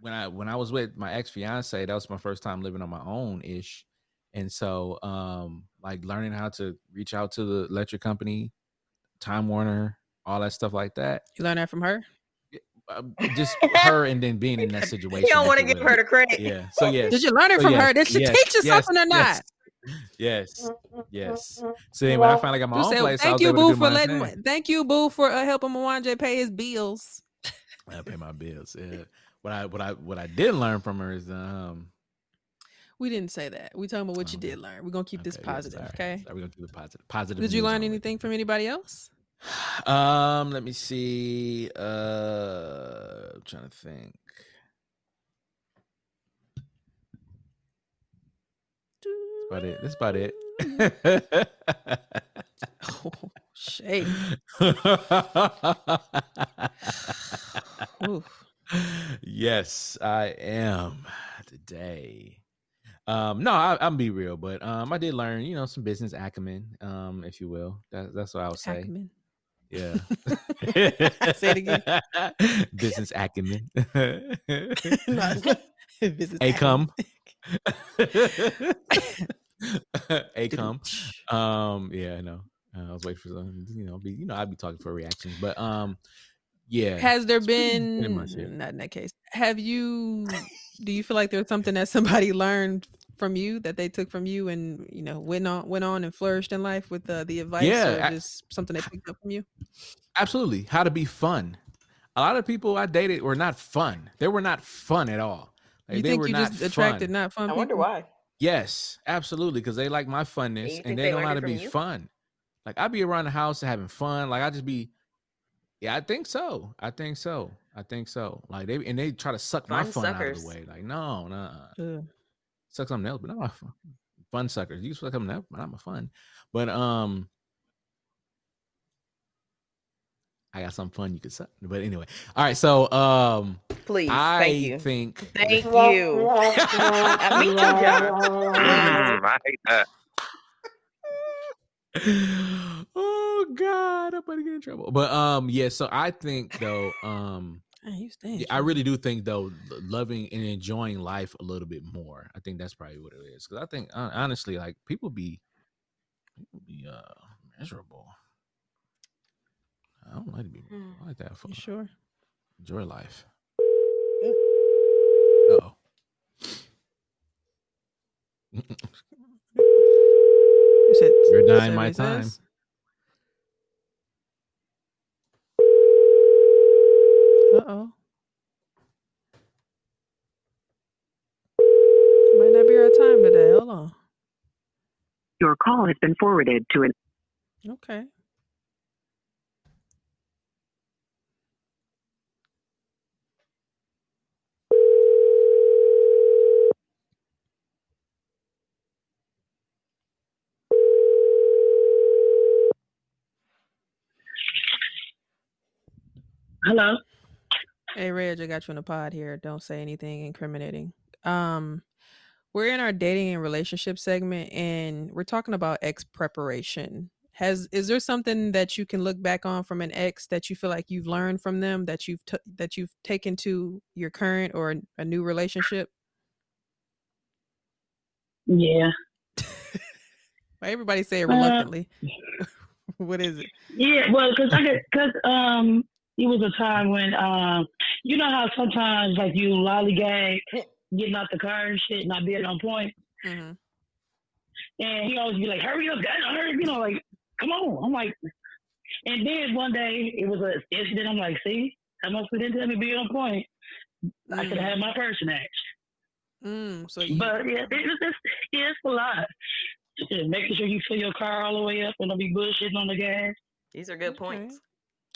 when I when I was with my ex fiance, that was my first time living on my own ish, and so um, like learning how to reach out to the electric company, Time Warner, all that stuff like that. You learn that from her? Uh, just her and then being in that situation. He don't want to give her the credit. Yeah. So yeah. Did you learn it So from yes, her? Did she yes, teach you yes, something or not? yes, Yes. Yes. So then when I finally got my You own said, place, I thank was you, able to boo, do for my letting. thing. Thank you, boo, for uh, helping Mwanje pay his bills. I pay my bills. Yeah. What I what I what I did learn from her is um We didn't say that. We talking about what you Oh, did learn. We're gonna keep this okay, yes, positive, sorry. okay? Sorry, we're gonna keep it positive. Positive. Did you learn anything from anybody else? Um, let me see. Uh I'm trying to think. That's about it. That's about it. Oh, shade. Yes, I am today. Um, no, I, I'm be real, but um, I did learn, you know, some business acumen, um, if you will. That, that's what I would say. Acumen. Yeah. Say it again. business acumen. Business Acom. acumen. Acom. Um, yeah, I know. Uh, I was waiting for some, you know, be you know, I'd be talking for reactions, but um, yeah. Has there been pretty much it. not in that case? Have you? Do you feel like there's something that somebody learned from you that they took from you and you know went on went on and flourished in life with uh, the advice Yeah, or I- just something they picked up from you? Absolutely. How to be fun. A lot of people I dated were not fun. They were not fun at all. Like, you they think were you not just attracted fun. not fun I wonder why. Yes, absolutely, because they like my funness you and think they, they know how to be you? fun. Like I be around the house having fun. Like I just be, yeah, I think so. I think so. I think so. Like they and they try to suck my Fun fun out of the way. Like no, no, Ugh. Suck something else, but not my fun. Fun suckers. You suck something else, but not my fun. But um, I got some fun you could suck. But anyway, all right. So um, Please, I thank you. think Thank you. I meet you, John. I hate that. oh God, I'm about to get in trouble. But um, yeah. So I think though, um, Man, yeah, I really do think though, loving and enjoying life a little bit more. I think that's probably what it is. Because I think honestly, like people be, people be uh miserable. I don't like to be Mm. Like that. For, You sure? Enjoy life. Oh. You said You're dying my time. says? Uh-oh. Might not be our time today. Hold on. Your call has been forwarded to an Okay. hello. Hey Reg, I got you in the pod here. Don't say anything incriminating. Um, we're in our dating and relationship segment, and we're talking about ex preparation. Has is there something that you can look back on from an ex that you feel like you've learned from them that you've t- that you've taken to your current or a new relationship? Yeah. Why everybody say it Uh, reluctantly? what is it? Yeah. Well, because I because um he was a time when um you know how sometimes like you lollygag getting out the car and shit, and not being on point. hmm And he always be like, hurry up, guys, hurry, you know, like, come on. I'm like, and then one day it was an incident. I'm like, see, I must have didn't tell me to be on point. I could have had my purse snatched. Mm, so you, But yeah, it, it's, it's, yeah, it's a lot. Just making sure you fill your car all the way up and don't be bullshitting on the gas. These are good Okay. points.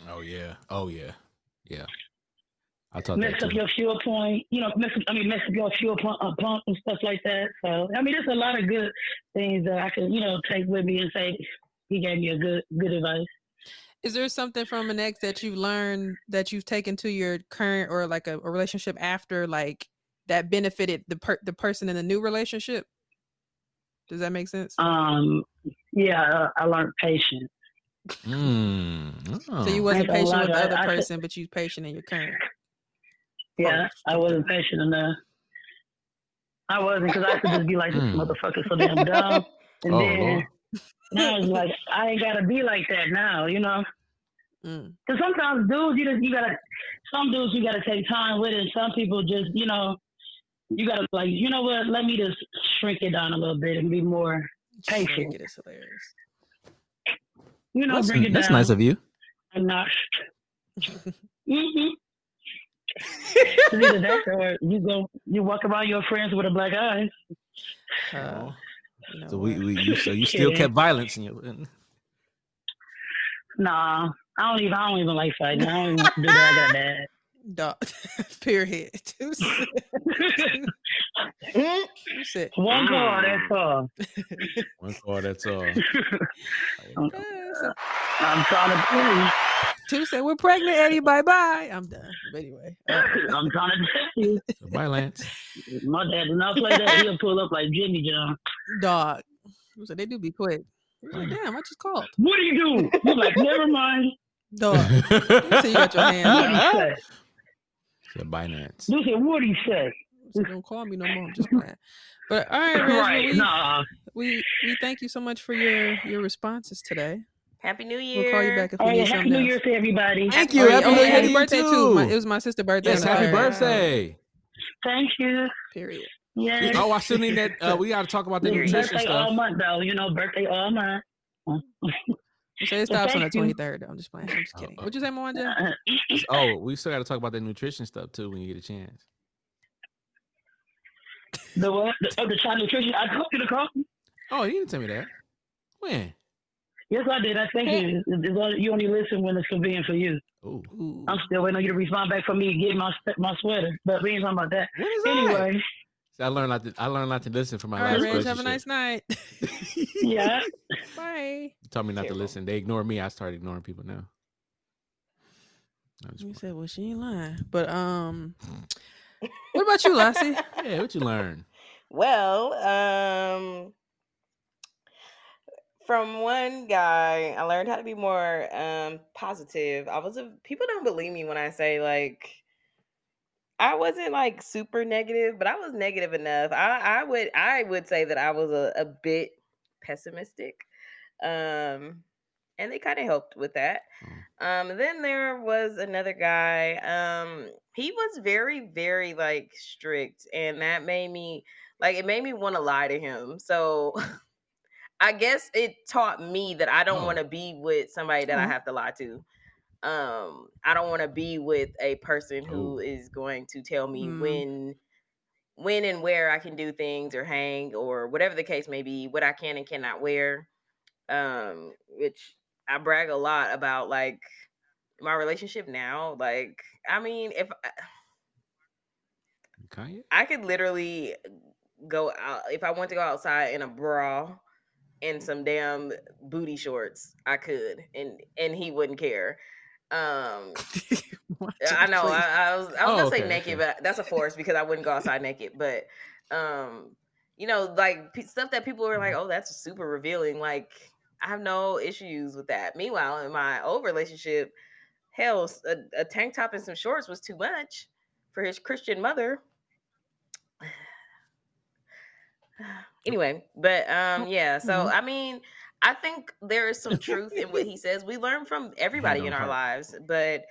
Oh yeah. Oh yeah. Yeah. I thought mess that up too. your fuel point, you know, mess up, I mean, mess up your fuel pump, uh, pump and stuff like that. So, I mean, there's a lot of good things that I can, you know, take with me and say he gave me a good, good advice. is there something from an ex that you've learned that you've taken to your current or like a, a relationship after like that benefited the per- the person in the new relationship? Does that make sense? Um, yeah, uh, I learned patience. Mm. so you Oh. wasn't I patient with the other I- I person, but you patient in your current. Yeah, I wasn't patient enough. I wasn't because I could just be like, this Mm. motherfucker so damn dumb. And Oh, then Lord. now it's like, I ain't got to be like that now, you know? Mm. Because sometimes dudes, you just, you gotta, some dudes you gotta take time with, and some people just, you know, you gotta like, you know what? Let me just shrink it down a little bit and be more Shrink patient. it is hilarious. You know, That's, bring it that's down. nice of you. and not. mm-hmm. Either that or you go, you walk around your friends with a black eye. Uh, you know So we, we you, so you still Yeah. kept violence in your. Nah, I don't even, I don't even like fighting. I don't even do that. I got that. Dog. Period. Two said- Mm, One call, that's all. One call, that's all. I'm, so I'm trying to tell you. Two said, "We're pregnant, Eddie. Bye bye." I'm done. But anyway, uh, I'm trying to tell you. So bye, Lance. My dad did not play that. He'll pull up like Jimmy John. dog. So they do be quick. Like, Damn, I just called. What do you do? He's like, never mind. Dog. So you got your hands What do up. you say? Said bye, Lance. You what do you say? So don't call me no more. I'm just playing. But all right, Reg, right, we, nah. we we thank you so much for your your responses today. Happy New Year. We'll call you back if we Hey, need Happy something New else. Year to everybody. Thank Oh, you. yeah, Happy oh, birthday happy birthday too. My- it was my sister's birthday. Yes, happy Saturday. birthday. Thank you. Period. Yeah. Oh, I still need that. Uh, we got to talk about the It's nutrition birthday all stuff. month though. You know, birthday all month. So it stops on the 23rd. I'm just playing. I'm just Oh, kidding. oh. What'd you say, Mwanja? Oh, we still got to talk about the nutrition stuff too when you get a chance. The what? The, oh, the child nutrition. I told you to call. Oh, you didn't tell me that. When? Yes, I did. I thank you. Only- You only listen when it's convenient for you. Oh, Ooh. I'm still waiting on you to respond back for me and get my my sweater. But we ain't talking about that. what is that? Anyway, See, I learned not to. I learned not to listen for my All right, last Reg. Have a nice night. yeah. Bye. You told me not to listen. They ignore me. I started ignoring people now. I You said, well, she ain't lying. But um, what about you, Lassie? yeah, what you learn? Well, um, from one guy, I learned how to be more um positive. I was a people don't believe me when I say like I wasn't like super negative, but I was negative enough. I I would I would say that I was a, a bit pessimistic. Um and they kind of helped with that. Um then there was another guy. Um he was very very like strict and that made me like it made me want to lie to him. So I guess it taught me that I don't Oh. want to be with somebody that I Mhm. have to lie to. Um, I don't want to be with a person who Oh. is going to tell me Mm. when when and where I can do things or hang or whatever the case may be, what I can and cannot wear. Um, which I brag a lot about like my relationship now. Like, I mean, if Kanye? I could literally go out if I want to go outside in a bra and some damn booty shorts. I could, and and he wouldn't care. Um, I know. I, I was I was Oh, gonna okay, say naked, okay. but that's a force because I wouldn't go outside naked. But um, you know, like p- stuff that people are like, "Oh, that's super revealing." Like, I have no issues with that. Meanwhile, in my old relationship, hell, a tank top and some shorts was too much for his Christian mother. anyway, but um, yeah. So Mhm. I mean, I think there is some truth in what he says. We learn from everybody in our lives, but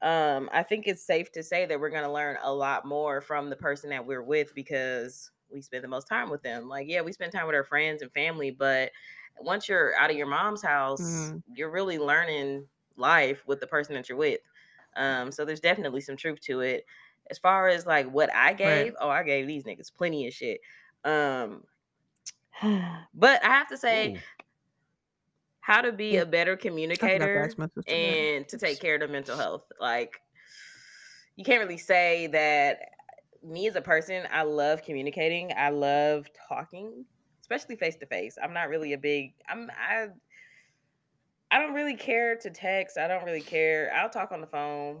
um, I think it's safe to say that we're going to learn a lot more from the person that we're with because we spend the most time with them. Like, yeah, we spend time with our friends and family, but once you're out of your mom's house, Mhm. you're really learning life with the person that you're with. Um, so there's definitely some truth to it. As far as like what I gave, oh, I gave these niggas plenty of shit. Um, but I have to say, Ooh. how to be Yeah. a better I forgot to communicator ask my sister that. and to take care of their mental health. Like you can't really say that me as a person, I love communicating. I love talking, especially face to face. I'm not really a big I'm I I don't really care to text. I don't really care. I'll talk on the phone.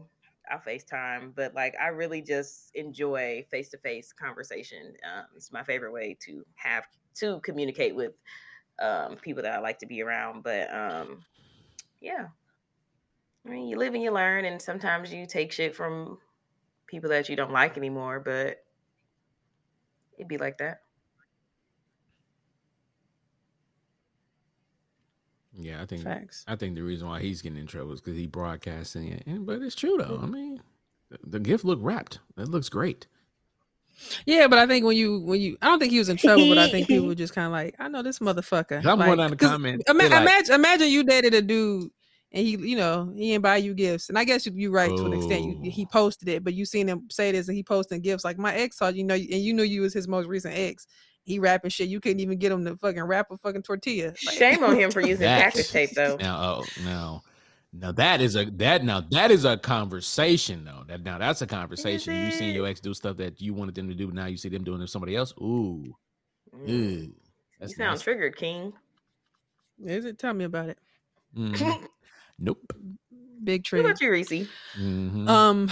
I'll FaceTime, but like I really just enjoy face to face conversation. Um, it's my favorite way to have to communicate with um, people that I like to be around. But um, yeah, I mean, you live and you learn, and sometimes you take shit from people that you don't like anymore. But it'd be like that. Yeah, I think Facts. I think the reason why he's getting in trouble is because he broadcasting it. And- But it's true though. I mm-hmm. mean, the, the gift looked wrapped. It looks great. Yeah, but I think when you when you I don't think he was in trouble, but I think people were just kind of like, I know this motherfucker. I'm like, going down the comments. Ima- like, imagine imagine you dated a dude and he you know he didn't buy you gifts, and I guess you you right to an extent. You, Oh. he posted it, but you seen him say this and he posting gifts like my ex thought you know, and you knew you was his most recent ex. He rapping shit. You couldn't even get him to fucking rap a fucking tortilla. Like- Shame on him for using That's- cactus tape, though. Now, oh, no, now that is a that now that is a conversation though. That now that's a conversation. You seen your ex do stuff that you wanted them to do, but now you see them doing it to somebody else. Ooh, Mm. ew. You sound nasty. triggered, King. Is it? Tell me about it. Mhm. Nope. Big What tree. about you, Reese? Mhm. Um,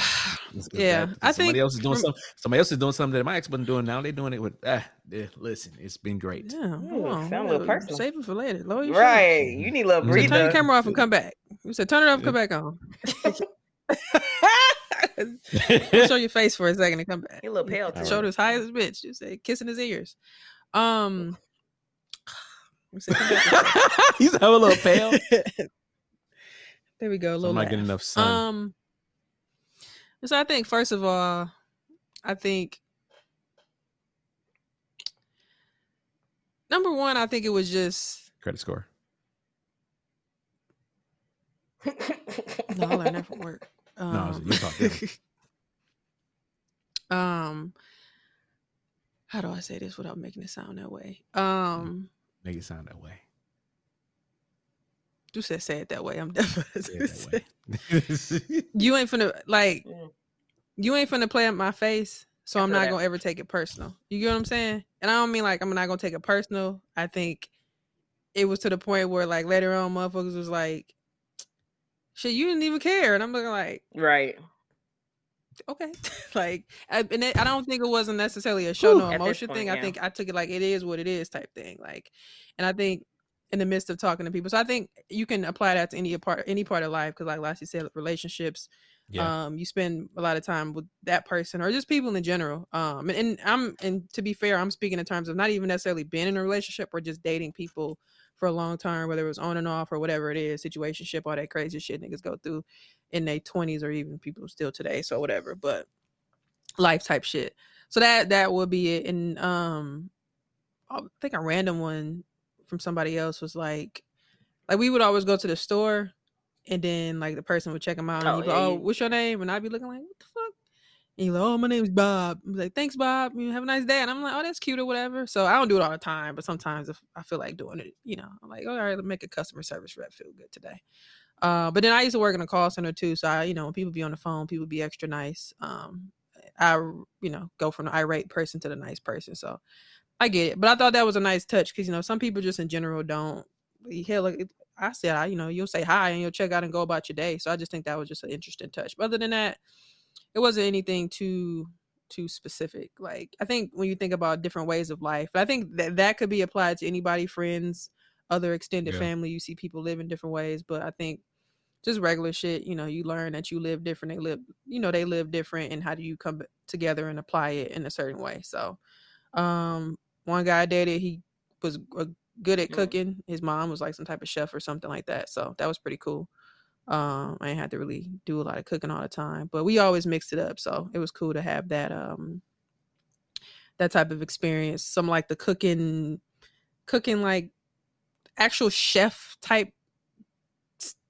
It's 'cause yeah, that- I somebody think else is doing rem- something. Somebody else is doing something that my ex wasn't doing. Now they're doing it with. Ah, yeah, listen, it's been great. Yeah, Ooh, hold on. sound a little personal. Save it for later. Lower your shit. Right. You need a little You You said said, turn your camera off and come back. You said turn it off, come back on. Show your face for a second and come back. He a little pale, All too. Shoulders high as a bitch. You said kissing his ears. Um, you said come back a second. He's having a little pale. there we go. A I'm little not laugh. getting enough sun. Um, so I think first of all, I think number one, I think it was just Credit score. no, I learned that from work. No, Um, you talk different. um, how do I say this without making it sound that way? Um, Make it sound that way. You said say it that way. I'm definitely you ain't finna like you ain't finna play at my face, so I'm not gonna ever take it personal. You get what I'm saying? And I don't mean like I'm not gonna take it personal. I think it was to the point where like later on, motherfuckers was like, "Shit, you didn't even care," and I'm looking like, right. okay, like, I, and it, I don't think it wasn't necessarily a show Whew, no emotion point, thing. I think I took it like it is what it is type thing. Like, and I think in the midst of talking to people, so I think you can apply that to any part any part of life because, like Lassie said, relationships yeah. um you spend a lot of time with that person or just people in general um and, and i'm and to be fair i'm speaking in terms of not even necessarily being in a relationship or just dating people for a long time whether it was on and off or whatever it is situationship all that crazy shit niggas go through in their 20s or even people still today so whatever but life type shit so that that would be it and um i think a random one from somebody else was like like we would always go to the store and then like the person would check him out and Oh, he'd be yeah, oh what's your name? And i'd be looking like what the fuck? And he's like oh my name's bob. I'm like thanks bob. You have a nice day. And i'm like oh that's cute or whatever. So i don't do it all the time but sometimes if i feel like doing it you know i'm like oh, all right let's make a customer service rep feel good today. Uh, but then I used to work in a call center too, so I, you know, when people be on the phone, people be extra nice. Um, I, you know, go from the irate person to the nice person. So I get it, but I thought that was a nice touch because you know some people just in general don't. Hell, like, I said, I, you know, you'll say hi and you'll check out and go about your day. So I just think that was just an interesting touch. But other than that, it wasn't anything too too specific. Like I think when you think about different ways of life, I think that that could be applied to anybody, friends, other extended Yeah. family. You see people live in different ways, but I think just regular shit, you know, you learn that you live different. They live, you know, they live different, and how do you come together and apply it in a certain way? So, um, one guy I dated, he was good at Mm. cooking. His mom was like some type of chef or something like that. So that was pretty cool. Um, I had to really do a lot of cooking all the time, but we always mixed it up. So it was cool to have that um that type of experience. Some like the cooking cooking like actual chef type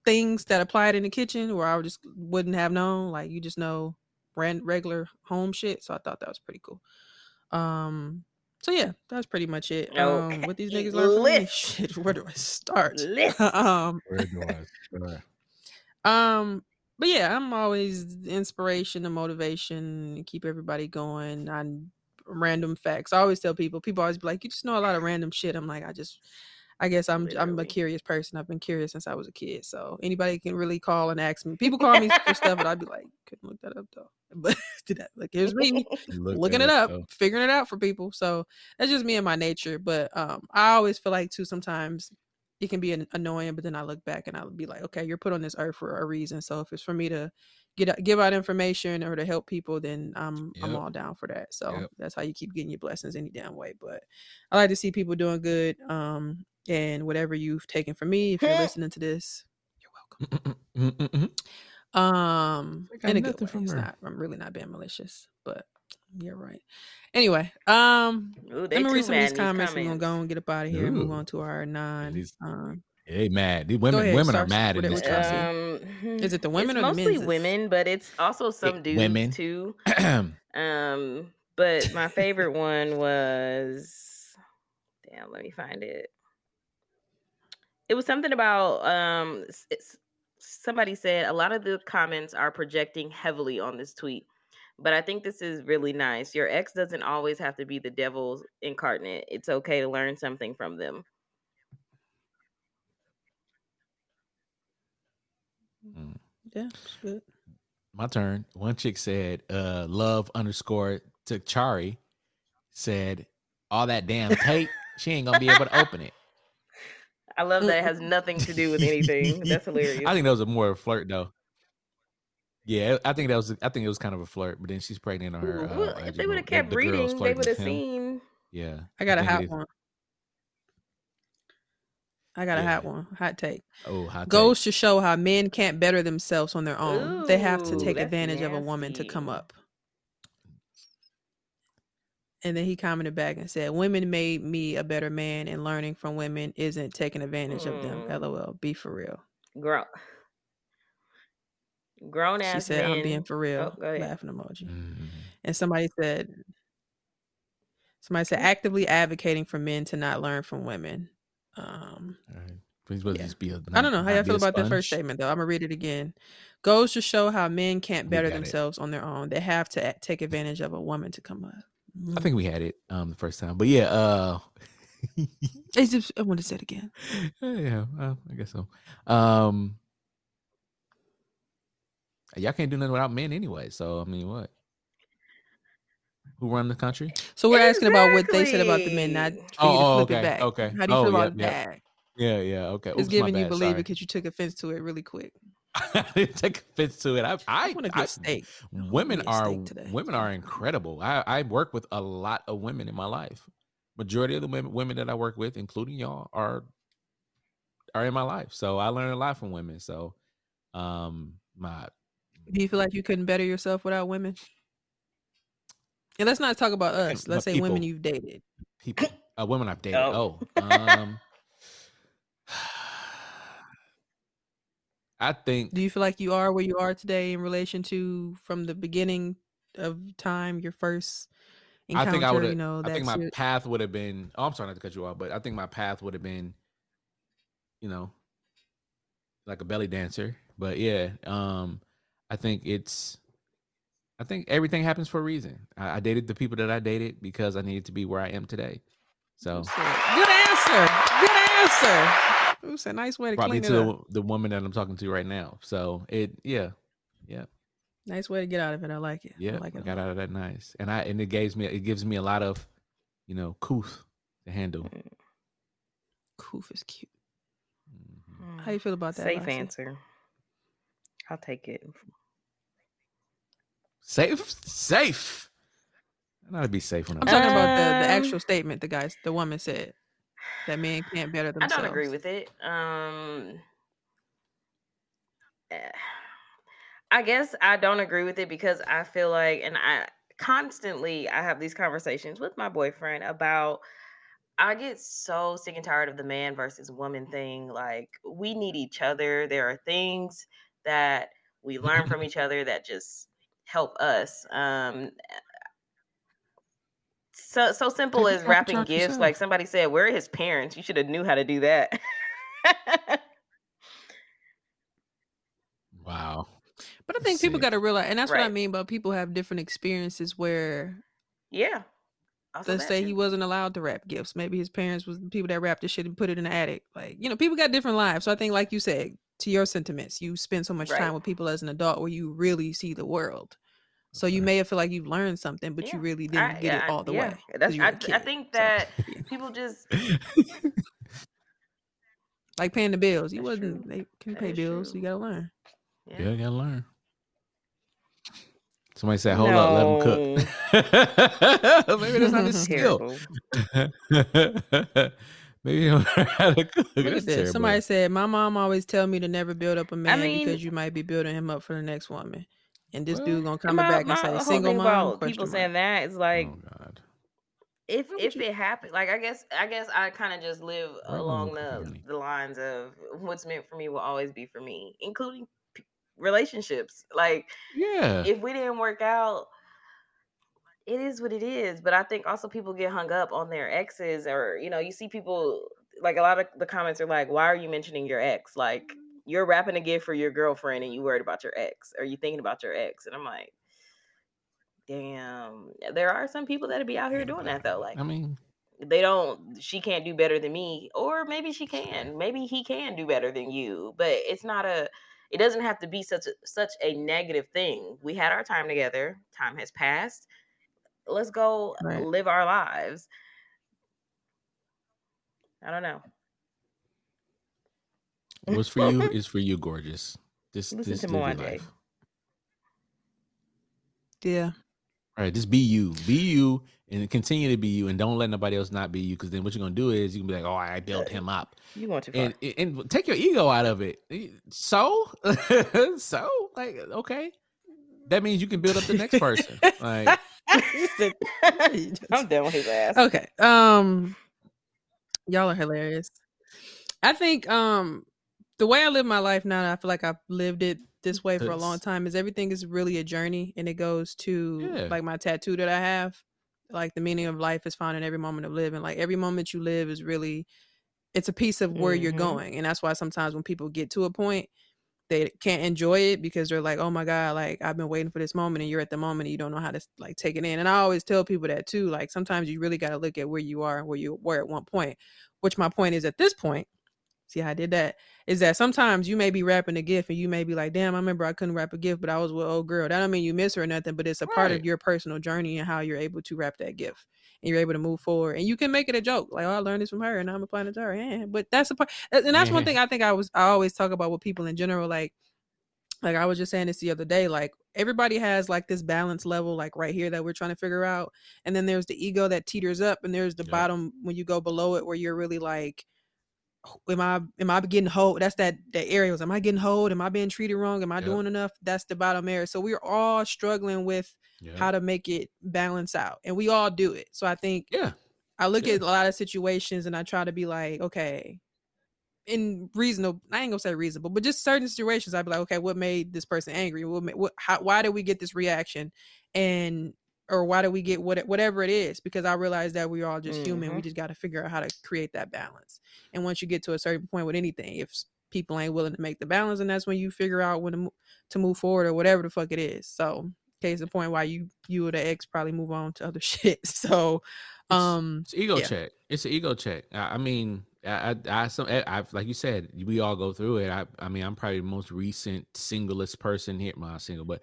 things that applied in the kitchen where I just wouldn't have known. Like you just know regular home shit. So I thought that was pretty cool. Um so yeah, that's pretty much it. Um what these niggas learn from me. Shit, where do I start? Um Where do I start? um, but yeah, I'm always inspiration and motivation, keep everybody going on random facts. I always tell people, people always be like, You just know a lot of random shit. I'm like, I just I guess I'm I'm a curious person. I've been curious since I was a kid. So anybody can really call and ask me. People call me for stuff, but I'd be like, couldn't look that up though. But did that like here's me looked looking it up, though. figuring it out for people. So that's just me and my nature. But um, I always feel like too sometimes it can be an- annoying, but then I look back and I'll be like, okay, you're put on this earth for a reason. So if it's for me to get give out information or to help people, then I'm I'm all down for that. So Yep. that's how you keep getting your blessings any damn way. But I like to see people doing good. Um, and whatever you've taken from me, if you're listening to this, you're welcome. Um, I got in a good way. from It's her. not. I'm really not being malicious, but you're right. Anyway, um, Ooh, let me read some of these comments. We're gonna go and get up out of here and move on to our non. These- Um, Hey, mad. These women, ahead, women are mad in this what y'all see. country. Um, Is it the women it's or the mostly men's? women, but it's also some dudes women. too. Um, but my favorite one was damn. Let me find it. It was something about um. It's, somebody said a lot of the comments are projecting heavily on this tweet, but I think this is really nice. Your ex doesn't always have to be the devil's incarnate. It's okay to learn something from them. yeah, good. My turn. One chick said, uh, love underscore to Chari said, all that damn tape, she ain't gonna be able to open it. I love that it has nothing to do with anything. That's hilarious. I think that was a more flirt though. Yeah, I think that was. I think it was kind of a flirt, but then she's pregnant on her. Ooh, Uh, well, if they would have kept the girl's reading, they would have seen. Yeah, I got a hot one. I got a hot one. Hot take. Oh, hot take. Goes to show how men can't better themselves on their own. they have to take that's advantage of a woman to come up. And then he commented back and said, Women made me a better man, and learning from women isn't taking advantage of them. Mm. LOL. Be for real. Grown, grown ass. She said, men. I'm being for real. Oh. Laughing emoji. Mhm. And somebody said, Somebody said, actively advocating for men to not learn from women. Um, All right. Please, supposed Yeah. to just be a. I don't know how y'all feel about that first sponge? statement, though. I'm gonna read it again. Goes to show how men can't better got it. themselves on their own. They have to a- take advantage of a woman to come up. I think we had it um the first time, but yeah, uh, It's just, I want to say it again. yeah, uh, I guess so. Um, y'all can't do nothing without men anyway. So I mean, what? Who run the country? So we're asking about what they said about the men, not for Exactly. you to Oh, oh, flip okay, it back. okay. How do you Oh, feel yep, about yep. that? Yeah, yeah, okay. It's Oops, giving you bad, believe sorry. because you took offense to it really quick. I didn't take offense to it. I, I, I want a I- good steak. women a are steak today. women are incredible. I, I work with a lot of women in my life. Majority of the women, women that I work with, including y'all, are are in my life. So I learn a lot from women. So, um, my Do you feel like you couldn't better yourself without women? And let's not talk about us. Let's say women you've dated. people, uh, women I've dated. Oh. Oh, um, I think Do you feel like you are where you are today in relation to from the beginning of time, your first encounter? I think I would you know, I think my your- path would have been. Oh, I'm sorry not to cut you off, but I think my path would have been, you know, like a belly dancer. But yeah, um, I think it's. I think everything happens for a reason. I, I dated the people that I dated because I needed to be where I am today. So, good answer. Good answer. It was a nice way to brought me clean it to up. the, the woman that I'm talking to right now. So it, yeah, yeah, Nice way to get out of it. I like it. yeah. I like it. a got out of that nice, and I and it gives me it gives me a lot of, you know, couth to handle. Koof is cute. Mhm. How you feel about that? Safe Lassie? answer. I'll take it. Safe, safe. I know to be safe when I'm I'm. talking about the, the Um, actual statement the guys the woman said that men can't better themselves. I don't agree with it. Um, eh, I guess I don't agree with it because I feel like, and I constantly I have these conversations with my boyfriend about. I get so sick and tired of the man versus woman thing. Like we need each other. There are things that we learn from each other that just help us. Um, so so simple as wrapping gifts. yourself. Like somebody said, where are his parents? You should have knew how to do that. Wow. But I think people got to realize, and that's what I mean. But people have different experiences where, yeah. Also let's say too. he wasn't allowed to wrap gifts. Maybe his parents was the people that wrapped the shit and put it in the attic. Like you know, people got different lives. So I think, like you said, to your sentiments, you spend so much Right. time with people as an adult where you really see the world. So you may have feel like you've learned something, but you really didn't I, get yeah, it all the yeah. way. 'cause That's, you were I, a I kid. think So, that yeah. people just like paying the bills. You That's wasn't true. they can That pay bills. true. You gotta learn. yeah. Yeah, you gotta learn. Somebody said, "Hold up, let him cook." Maybe that's not his skill. Maybe he don't know how to cook. Look at this. Somebody said, My mom always tell me to never build up a man mean- because you might be building him up for the next woman. And this Well, dude gonna come my, back and my say whole single thing mom? people mark. saying that is like oh God. if if you- it happened like i guess i guess i kind of just live Why along the really? the lines of what's meant for me will always be for me including p- relationships like Yeah. if we didn't work out it is what it is but i think also people get hung up on their exes or you know you see people like a lot of the comments are like why are you mentioning your ex like you're wrapping a gift for your girlfriend and you worried about your ex or you thinking about your ex and i'm like damn. There are some people that'll be out here doing that though like I mean, they don't she can't do better than me or maybe she can maybe he can do better than you but it's not a it doesn't have to be such a such a negative thing. We had our time together time has passed let's go Right. live our lives. I don't know what's for you is for you, gorgeous. Just, Listen just to live your life. Yeah. All right, just be you. Be you and continue to be you and don't let nobody else not be you because then what you're gonna do is you can be like, oh, I built him up. you want to. And, and and take your ego out of it. So so like okay. That means you can build up the next person. Like i'm done with his ass Okay. Um y'all are hilarious. I think um the way I live my life now, I feel like I've lived it this way for a long time is everything is really a journey and it goes to Yeah. like my tattoo that I have. Like the meaning of life is found in every moment of living. Like every moment you live is really it's a piece of where you're Mhm. going. And that's why sometimes when people get to a point they can't enjoy it because they're like, "Oh my god, like I've been waiting for this moment and you're at the moment and you don't know how to like take it in." And I always tell people that too. Like sometimes you really got to look at where you are and where you were at one point. Which my point is at this point, see how I did that? Is that sometimes you may be wrapping a gift and you may be like, "Damn, I remember I couldn't wrap a gift, but I was with old girl." That don't mean you miss her or nothing, but it's a part of your personal journey and how you're able to wrap that gift and you're able to move forward. And you can make it a joke, like, "Oh, I learned this from her and I'm applying it to her." Yeah, but that's the part, and that's one thing I think I was I always talk about with people in general, like like I was just saying this the other day, like everybody has like this balance level, like right here that we're trying to figure out. And then there's the ego that teeters up, and there's the Yep. bottom when you go below it where you're really like, Am I am I getting hold? That's that that area was am I getting hold? Am I being treated wrong? Am I Yep. doing enough? That's the bottom area. So we're all struggling with yeah. how to make it balance out. And we all do it. So I think yeah. I look Yeah. at a lot of situations and I try to be like, okay, in reasonable, I ain't gonna say reasonable, but just certain situations, I'd be like, okay, what made this person angry? What, what how, why did we get this reaction? And or why do we get what whatever it is? Because I realize that we're all just human. We Mhm. just got to figure out how to create that balance. And once you get to a certain point with anything, if people ain't willing to make the balance, and that's when you figure out when to, mo- to move forward or whatever the fuck it is. So, case in point, why you you or the ex probably move on to other shit. So, It's- um, It's ego yeah. check. It's an ego check. I, I mean, I, I, I, some, I, like you said, we all go through it. I, I mean, I'm probably the most recent singlest person here. Well, not single, but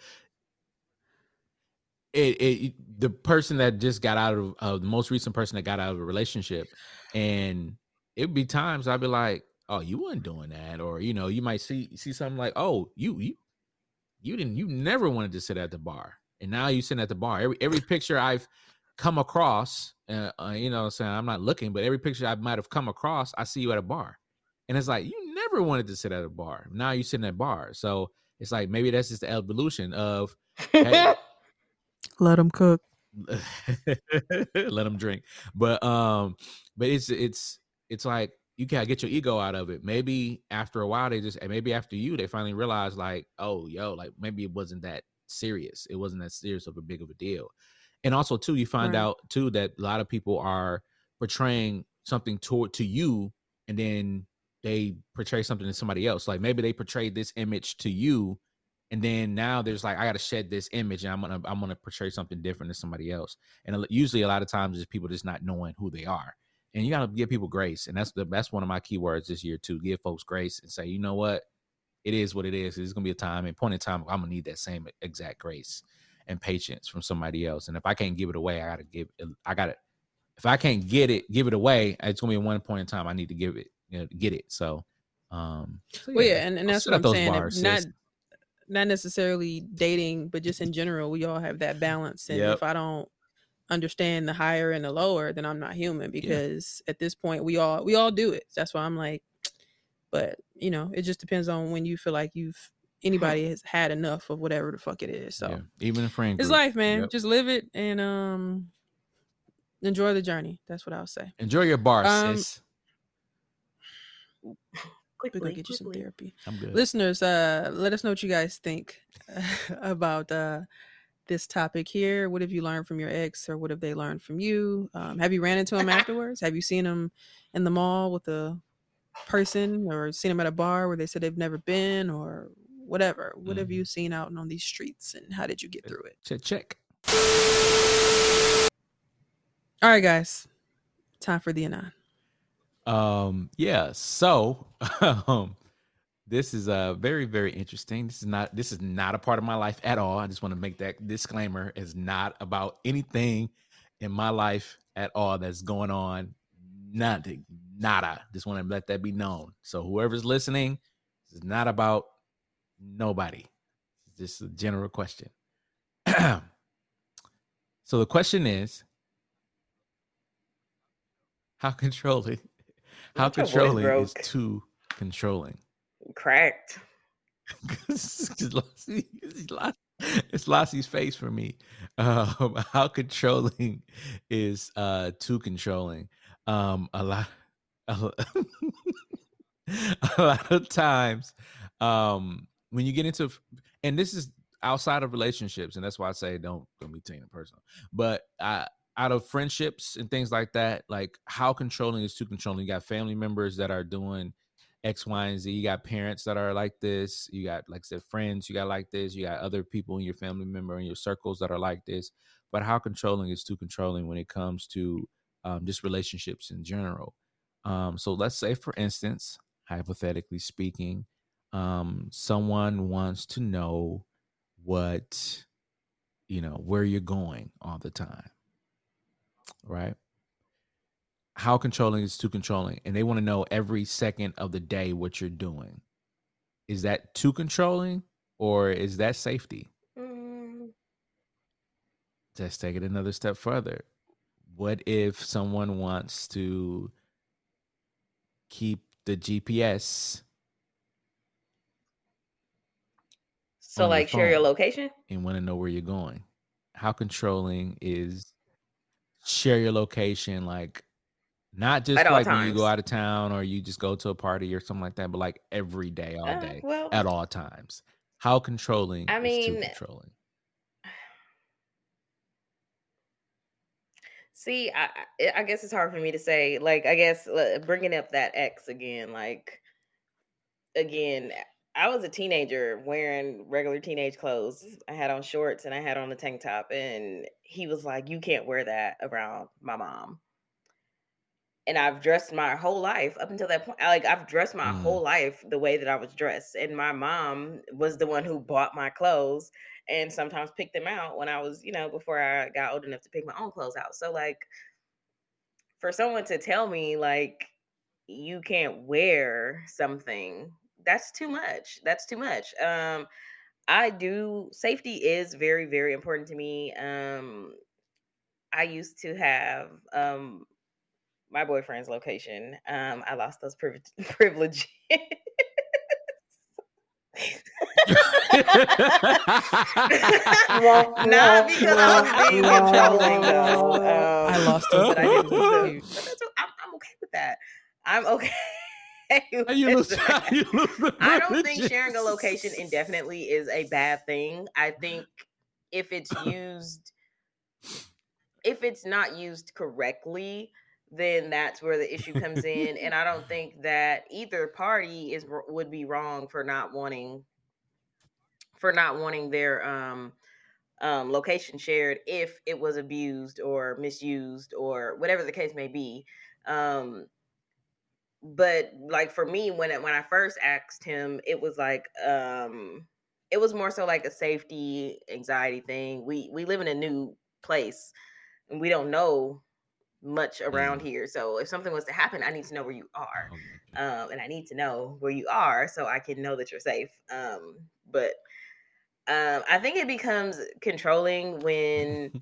it, it, the person that just got out of, uh, the most recent person that got out of a relationship, and it'd be times I'd be like, "Oh, you weren't doing that," or you know, you might see see something like, "Oh, you, you, you didn't, you never wanted to sit at the bar, and now you sitting at the bar." Every every picture I've come across, uh, uh, you know, I'm saying I'm not looking, but every picture I might have come across, I see you at a bar, and it's like you never wanted to sit at a bar. Now you're sitting at a bar, So it's like maybe that's just the evolution of hey, Let them cook. let them drink. But um, but it's it's it's like you gotta get your ego out of it. Maybe after a while, they just and maybe after you, they finally realize like, oh, yo, like maybe it wasn't that serious. It wasn't that serious of a big of a deal. And also too, you find Right. out too that a lot of people are portraying something toward to you, and then they portray something to somebody else. Like maybe they portrayed this image to you, and then now there's like I got to shed this image, and I'm gonna I'm gonna portray something different to somebody else. And usually, a lot of times, it's people just not knowing who they are. And you gotta give people grace, and that's the that's one of my keywords this year too. Give folks grace and say, you know what, it is what it is. It's gonna be a time and point in time. I'm gonna need that same exact grace and patience from somebody else. And if I can't give it away, I gotta give. I gotta. If I can't get it, give it away. It's gonna be one point in time. I need to give it, you know, get it. So, um, so Well, yeah, and, and that's what at I'm those saying. bars, not sis. Not necessarily dating, but just in general, we all have that balance. And Yep. if I don't understand the higher and the lower, then I'm not human because at this point we all we all do it. That's why I'm like, but you know, it just depends on when you feel like you've anybody has had enough of whatever the fuck it is. So yeah, even a friend. it's life, man. Yep. Just live it and um enjoy the journey. That's what I'll say. Enjoy your bar, Um, sis. We're gonna get you some therapy. I'm good. listeners uh let us know what you guys think about uh this topic here what have you learned from your ex or what have they learned from you um, have you ran into him afterwards have you seen him in the mall with a person or seen him at a bar where they said they've never been or whatever what have Mhm. you seen out on these streets and how did you get through it Check, check. all right guys time for the anon Um, yeah. So, um, this is uh very very interesting. This is not this is not a part of my life at all. I just want to make that disclaimer. It's not about anything in my life at all that's going on. Nothing, nada. Just want to let that be known. So whoever's listening, this is not about nobody. It's just a general question. so the question is, how controlling? How controlling is too controlling? Cracked. it's Lassie- it's Lassie's face for me. Um, how controlling is uh too controlling? Um, a lot, a lo- a lot of times, um, when you get into, and this is outside of relationships, and that's why I say don't don't be taking it personal. But I, out of friendships and things like that, like how controlling is too controlling. You got family members that are doing X, Y, and Z. You got parents that are like this. You got, like I said, friends. You got like this. You got other people in your family member in your circles that are like this. But how controlling is too controlling when it comes to um, just relationships in general. Um, so let's say, for instance, hypothetically speaking, um, someone wants to know what you know where you're going all the time, right? how controlling is too controlling? And they want to know every second of the day what you're doing. Is that too controlling or is that safety? Mm, let's take it another step further. What if someone wants to keep the gps so like share your location. and want to know where you're going? How controlling is share your location like not just like when you go out of town or you just go to a party or something like that but like every day all Uh, day well, at all times. How controlling I mean, controlling? See, I I guess it's hard for me to say. Like, I guess uh, bringing up that ex again, like, again, I was a teenager wearing regular teenage clothes. I had on shorts and I had on a tank top, and he was like, "You can't wear that around my mom." And I've dressed my whole life up until that point. Like, I've dressed my Mm. whole life the way that I was dressed, and my mom was the one who bought my clothes and sometimes picked them out when I was, you know, before I got old enough to pick my own clothes out. So like for someone to tell me like you can't wear something, that's too much. That's too much. Um I do safety is very very important to me. Um I used to have um my boyfriend's location. Um, I lost those priv- privileges. Not because I was being controlling, though. Um, I lost but. I didn't lose them. But I'm, I'm okay with that. I'm okay. How you lose- how you lose I don't think sharing a location indefinitely is a bad thing. I think if it's used, if it's not used correctly, then that's where the issue comes in. and I don't think that either party is would be wrong for not wanting for not wanting their um um location shared if it was abused or misused or whatever the case may be. Um but like for me when it, when I first asked him it was like um it was more so like a safety anxiety thing. We we live in a new place and we don't know much around here. So if something was to happen, I need to know where you are. Um and I need to know where you are so I can know that you're safe. Um but um I think it becomes controlling when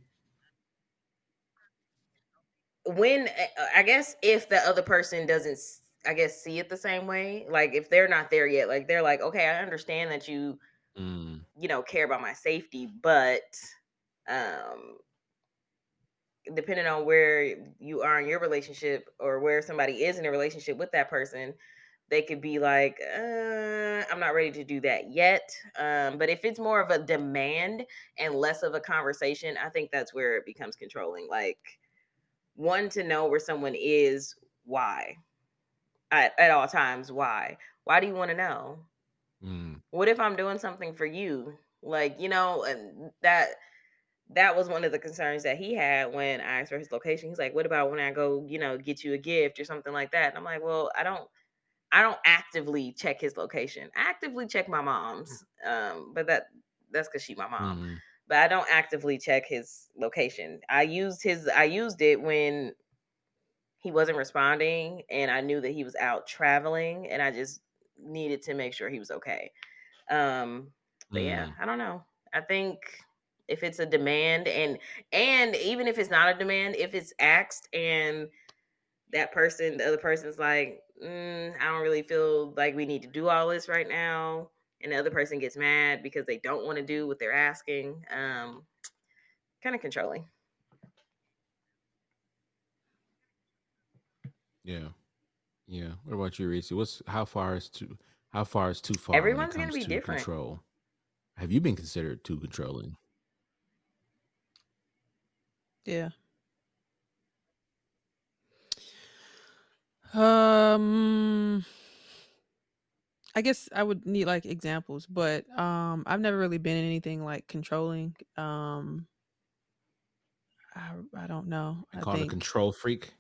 when uh, I guess if the other person doesn't I guess see it the same way, like if they're not there yet, like they're like, okay, I understand that you Mm, you know care about my safety, but um depending on where you are in your relationship or where somebody is in a relationship with that person, they could be like, uh, I'm not ready to do that yet. Um, but if it's more of a demand and less of a conversation, I think that's where it becomes controlling. Like, one to know where someone is, why? At, at all times, why? Why do you want to know? mm, What if I'm doing something for you? Like, you know, and that that was one of the concerns that he had when I asked for his location. He's like, "What about when I go, you know, get you a gift or something like that?" And I'm like, "Well, I don't, I don't actively check his location. I actively check my mom's, um, but that that's because she my mom. mm, But I don't actively check his location. I used his, I used it when he wasn't responding, and I knew that he was out traveling, and I just needed to make sure he was okay. Um, but yeah, mm. I don't know. I think if it's a demand and and even if it's not a demand, if it's asked and that person, the other person's like, mm, I don't really feel like we need to do all this right now, and the other person gets mad because they don't want to do what they're asking, um, kind of controlling. Yeah, yeah. What about you, Reese? What's how far is too how far is too far? Everyone's gonna be to different. Control. Have you been considered too controlling? Yeah. Um I guess I would need like examples, but um I've never really been in anything like controlling. Um I I don't know. I I call it a control freak.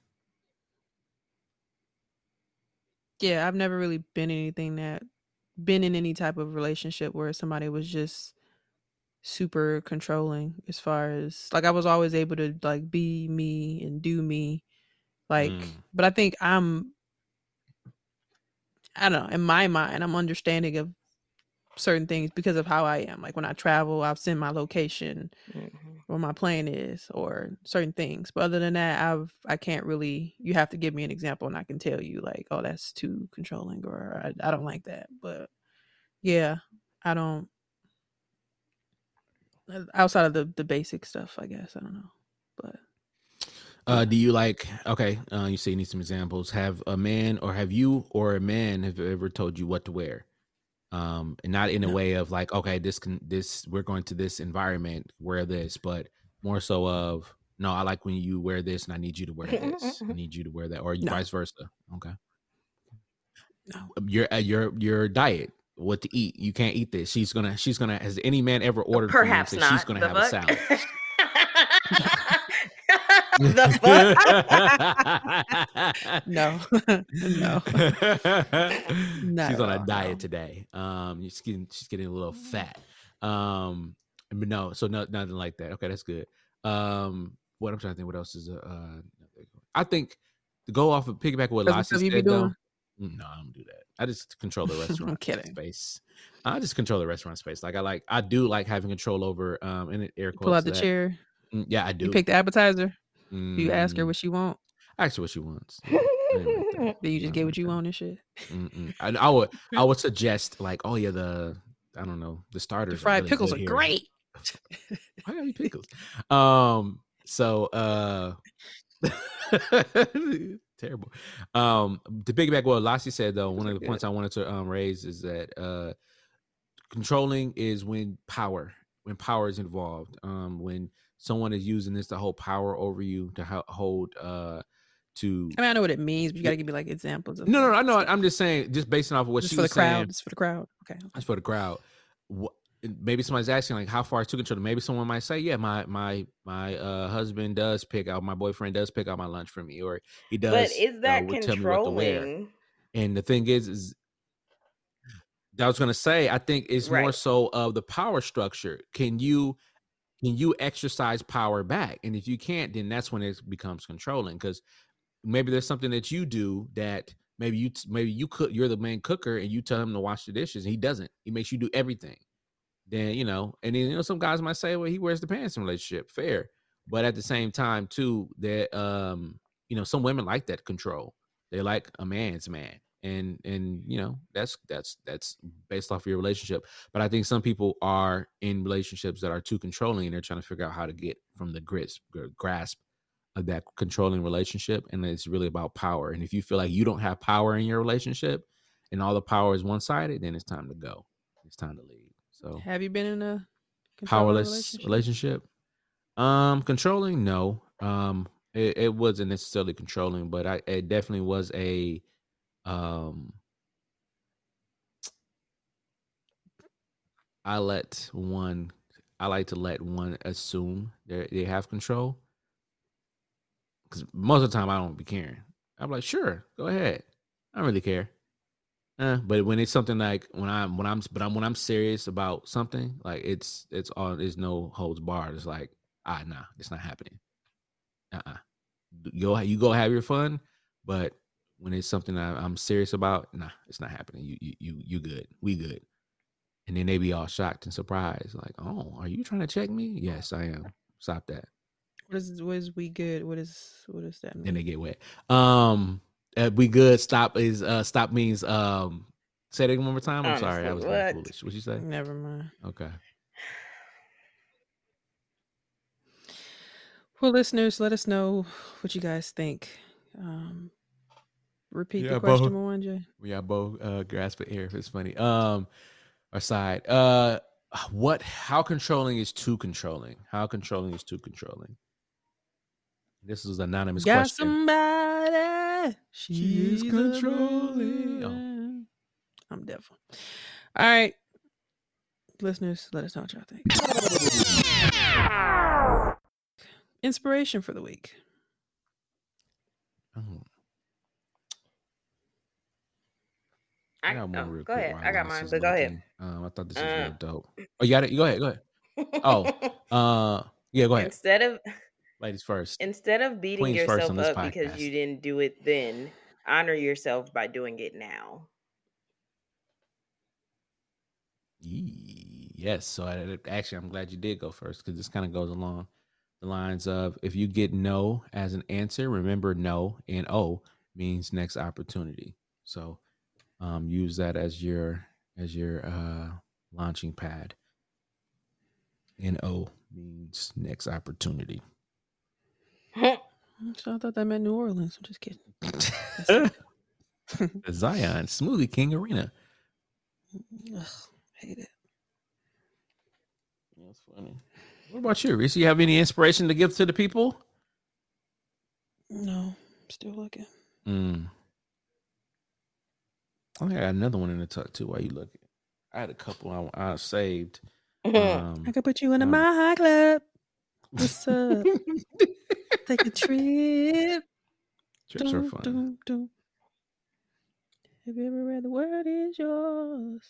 Yeah, I've never really been in anything that been in any type of relationship where somebody was just super controlling as far as like I was always able to like be me and do me like Mm. but I think I'm I don't know, in my mind I'm understanding of certain things because of how I am. Like when I travel, I'll send my location where my plan is or certain things. But other than that, I've I can't really you have to give me an example and I can tell you like, oh that's too controlling or I, I don't like that. But yeah, I don't uh, outside of the the basic stuff, I guess. I don't know. But Uh, do you like okay? Uh, you say you need some examples. Have a man or have you or a man have ever told you what to wear? Um, and not in a way of like, okay, this can this we're going to this environment, wear this, but more so of no, I like when you wear this, and I need you to wear this. I need you to wear that, or No. vice versa. Okay. No. Your uh, your your diet, what to eat. You can't eat this. She's gonna she's gonna. Has any man ever ordered? from you and Perhaps not. She's gonna The have a salad. no. no. Not she's on a diet no. today. Um, she's getting she's getting a little fat. Um, but no, so no, nothing like that. Okay, that's good. Um, what I'm trying to think, what else is uh, uh I think to go off of piggyback what Lassie said though. doing? mm, No, I don't do that. I just control the restaurant space. I just control the restaurant space. Like I like, I do like having control over. Um, and air quotes Pull out the that. chair. Mm, Yeah, I do. You pick the appetizer. You ask her Mm, what she want. Ask her what she wants. Yeah, I ain't like that. Then you just get what you want and shit. I, I would I would suggest like, oh yeah, the I don't know, the starters. The fried really pickles are here. great. Why gotta be pickles? Um, so uh terrible. Um to piggyback what Lassie said though, one of the points I wanted to um raise is that uh controlling is when power, when power is involved. Um when someone is using this to hold power over you, to hold uh to I mean, I know what it means, but you gotta give me like examples of no, no, like, I know I'm just saying, just based off of what just she for the saying. crowd. Just for the crowd. Okay. That's for the crowd. What, maybe somebody's asking like, how far is too controlling? Maybe someone might say, yeah, my my my uh, husband does pick out, my boyfriend does pick out my lunch for me, or he does. But is uh, that would tell me what to wear. controlling? And the thing is, is I was gonna say, I think it's more so of the power structure. Can you can you exercise power back? And if you can't, then that's when it becomes controlling. Because maybe there's something that you do that maybe you maybe you cook you're the main cooker and you tell him to wash the dishes and he doesn't. He makes you do everything. Then you know, and then you know, some guys might say, well, he wears the pants in relationship. Fair. But at the same time, too, that um, you know, some women like that control. They like a man's man. And and you know, that's that's that's based off of your relationship. But I think some people are in relationships that are too controlling and they're trying to figure out how to get from the grits gr- grasp of that controlling relationship. And it's really about power. And if you feel like you don't have power in your relationship and all the power is one sided, then it's time to go. It's time to leave. So Have you been in a powerless relationship? Um, controlling, no. Um, it, it wasn't necessarily controlling, but I it definitely was a um I let one I like to let one assume they they have control. Cause most of the time I don't be caring. I'm like, sure, go ahead. I don't really care. Uh, but when it's something like when I'm when I'm but I'm when I'm serious about something, like it's it's all there's no holds barred. It's like, ah nah, it's not happening. Uh-uh. Go you go have your fun, but when it's something that I'm serious about, nah, it's not happening. You you you you good. We good. And then they be all shocked and surprised, like, oh, are you trying to check me? Yes, I am. Stop that. What is what is we good? What is what does that mean? Then they get wet. Um, uh, we good. Stop is uh stop means um. Say that one more time. I'm sorry, I was Honestly, what? foolish. What you say? Never mind. Okay. Well, listeners, let us know what you guys think. Um, repeat Yeah, the question. Mwanje. We got both uh grasp at air if it's funny. Um aside. Uh what how controlling is too controlling? How controlling is too controlling? This is an anonymous Got question. somebody. She's She's controlling. Oh. I'm devil. All right. Listeners, let us know what y'all think. Inspiration for the week. Oh, I, I got one oh, real go quick ahead. I got mine, but go ahead. Um, I thought this was Uh, real dope. Oh, you got it? You go ahead. Go ahead. Oh, uh, yeah, go ahead. instead of Ladies first. instead of beating Queens yourself up because you didn't do it then, honor yourself by doing it now. Yes. So I, actually, I'm glad you did go first because this kind of goes along the lines of if you get no as an answer, remember no and O means next opportunity. So um, use that as your as your uh, launching pad. NO means next opportunity. So I thought that meant New Orleans. I'm just kidding. Zion Smoothie King Arena. Ugh, hate it. That's funny. What about you, Reese? You have any inspiration to give to the people? No, still looking. Mm. I think I got another one in the tuck too. While you looking, I had a couple I, I saved. Um, I could put you in a um, my club. What's up? Take a trip. trips are Dun, fun. dun, dun. Have you ever read The Word Is Yours?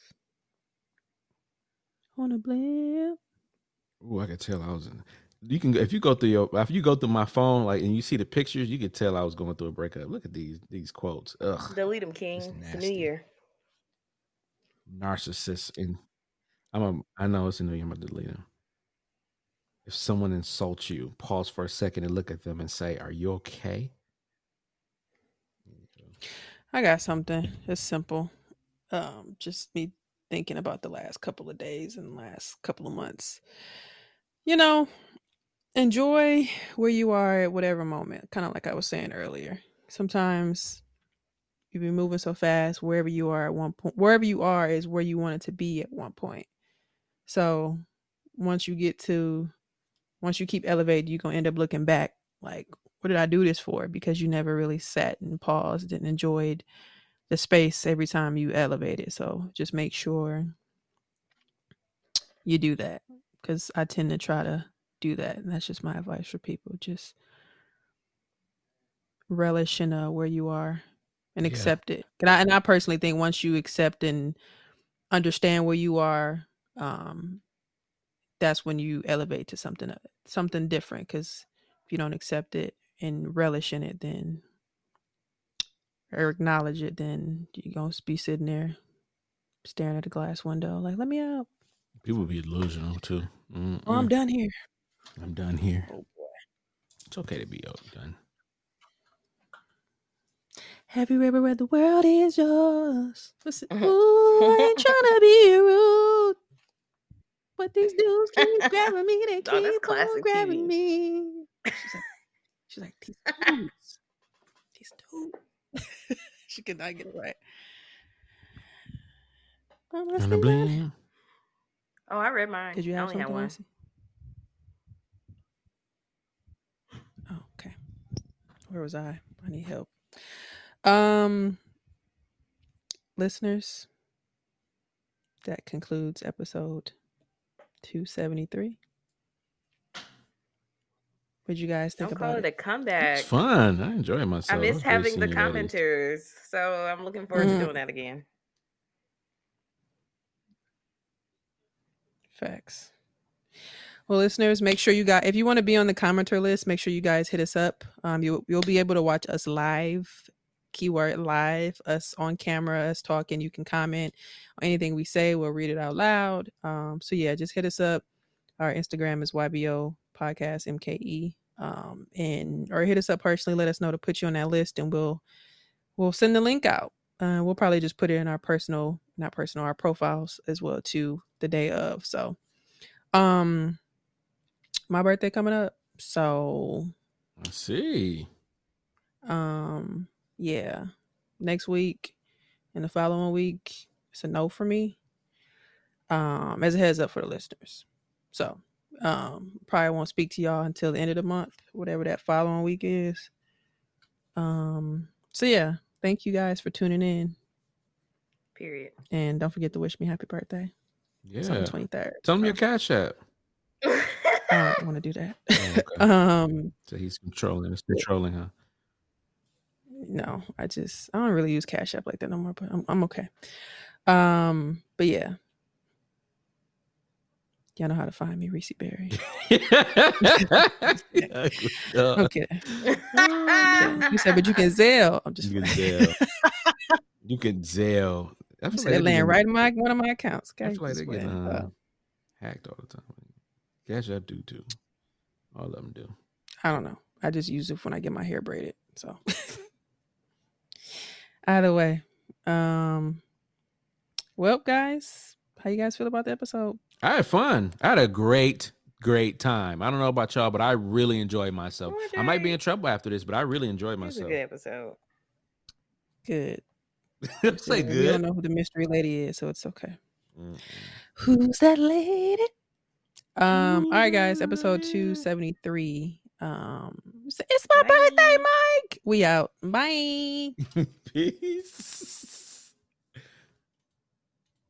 On a blimp. Oh, I could tell I was in. You can if you go through your if you go through my phone like and you see the pictures, you could tell I was going through a breakup. Look at these these quotes. Ugh, Delete them, King. It's It's, a new year. narcissist. And I'm a I know it's a new. Year. I'm gonna delete them. If someone insults you, pause for a second and look at them and say, "Are you okay?" I got something. It's simple. Um, just me thinking about the last couple of days and last couple of months. You know, enjoy where you are at whatever moment. Kind of like I was saying earlier. Sometimes you be moving so fast. Wherever you are at one point, wherever you are is where you wanted to be at one point. So once you get to, once you keep elevated, you're gonna end up looking back like, what did I do this for? Because you never really sat and paused and enjoyed the space every time you elevated. So just make sure you do that because I tend to try to do that. And that's just my advice for people. Just relish in uh, where you are and Yeah. accept it. And I, and I personally think once you accept and understand where you are, um, that's when you elevate to something uh, something different. Because if you don't accept it and relish in it, then or acknowledge it, then you're gonna be sitting there staring at a glass window, like, "Let me out! People be delusional too. Oh, I'm done here." I'm done here. Oh boy. It's okay to be out done. Have you ever read "The World Is Yours"? Listen, mm-hmm. ooh, I ain't trying to be rude, but these dudes keep grabbing me. They Oh, keep on grabbing TV. me. She's like, she's like, these dudes, these dudes. she could not get it right. I'm gonna And stay a back. bling. Oh, I read mine. Did you I have only had one. Lacey? Oh, okay. Where was I? I need help. Um, listeners, that concludes episode 273. What'd you guys think Don't call about it a comeback. It's fun. I enjoy myself. I miss I've having the seen commenters, so I'm looking forward Mhm. to doing that again. Facts. Well, listeners, make sure you got if you want to be on the commenter list, make sure you guys hit us up. Um, you'll you'll be able to watch us live, keyword live, us on camera, us talking. You can comment on anything we say. We'll read it out loud. Um, so yeah, just hit us up. Our Instagram is YBO Podcast MKE. Um, and or hit us up personally. Let us know to put you on that list, and we'll we'll send the link out. Uh, we'll probably just put it in our personal, not personal, our profiles as well too the day of. So, um, my birthday coming up. So, I see. um, yeah, next week and the following week, it's a no for me. Um, as a heads up for the listeners. So, um, probably won't speak to y'all until the end of the month, whatever that following week is. Um, so yeah, thank you guys for tuning in, Period. and don't forget to wish me happy birthday. It's on Yeah. the twenty third. Tell them your cash app. I don't want to do that. Oh, okay. um, So he's controlling. It's controlling, her. no, I just I don't really use Cash App like that no more, but I'm I'm okay. Um, but yeah. Y'all know how to find me, Reese Berra. okay. I'm kidding. I'm kidding. You said, but you can Zelle. I'm just you can. Zelle. You can Zelle. I feel like they land getting- right in my one of my accounts. Okay, I feel like they get playing. uh, Uh, hacked all the time. Cash App do too. All of them do. I don't know. I just use it when I get my hair braided. So either way, um, well, guys, how you guys feel about the episode? I had fun. I had a great, great time. I don't know about y'all, but I really enjoyed myself. I might be in trouble after this, but I really enjoyed It was a myself. good episode. Good. Say Yeah, We don't know who the mystery lady is, so it's okay. Mm-mm. Who's that lady? Um, all right, guys, episode 273. Um, it's it's my birthday, Mike. We out. Bye. Peace.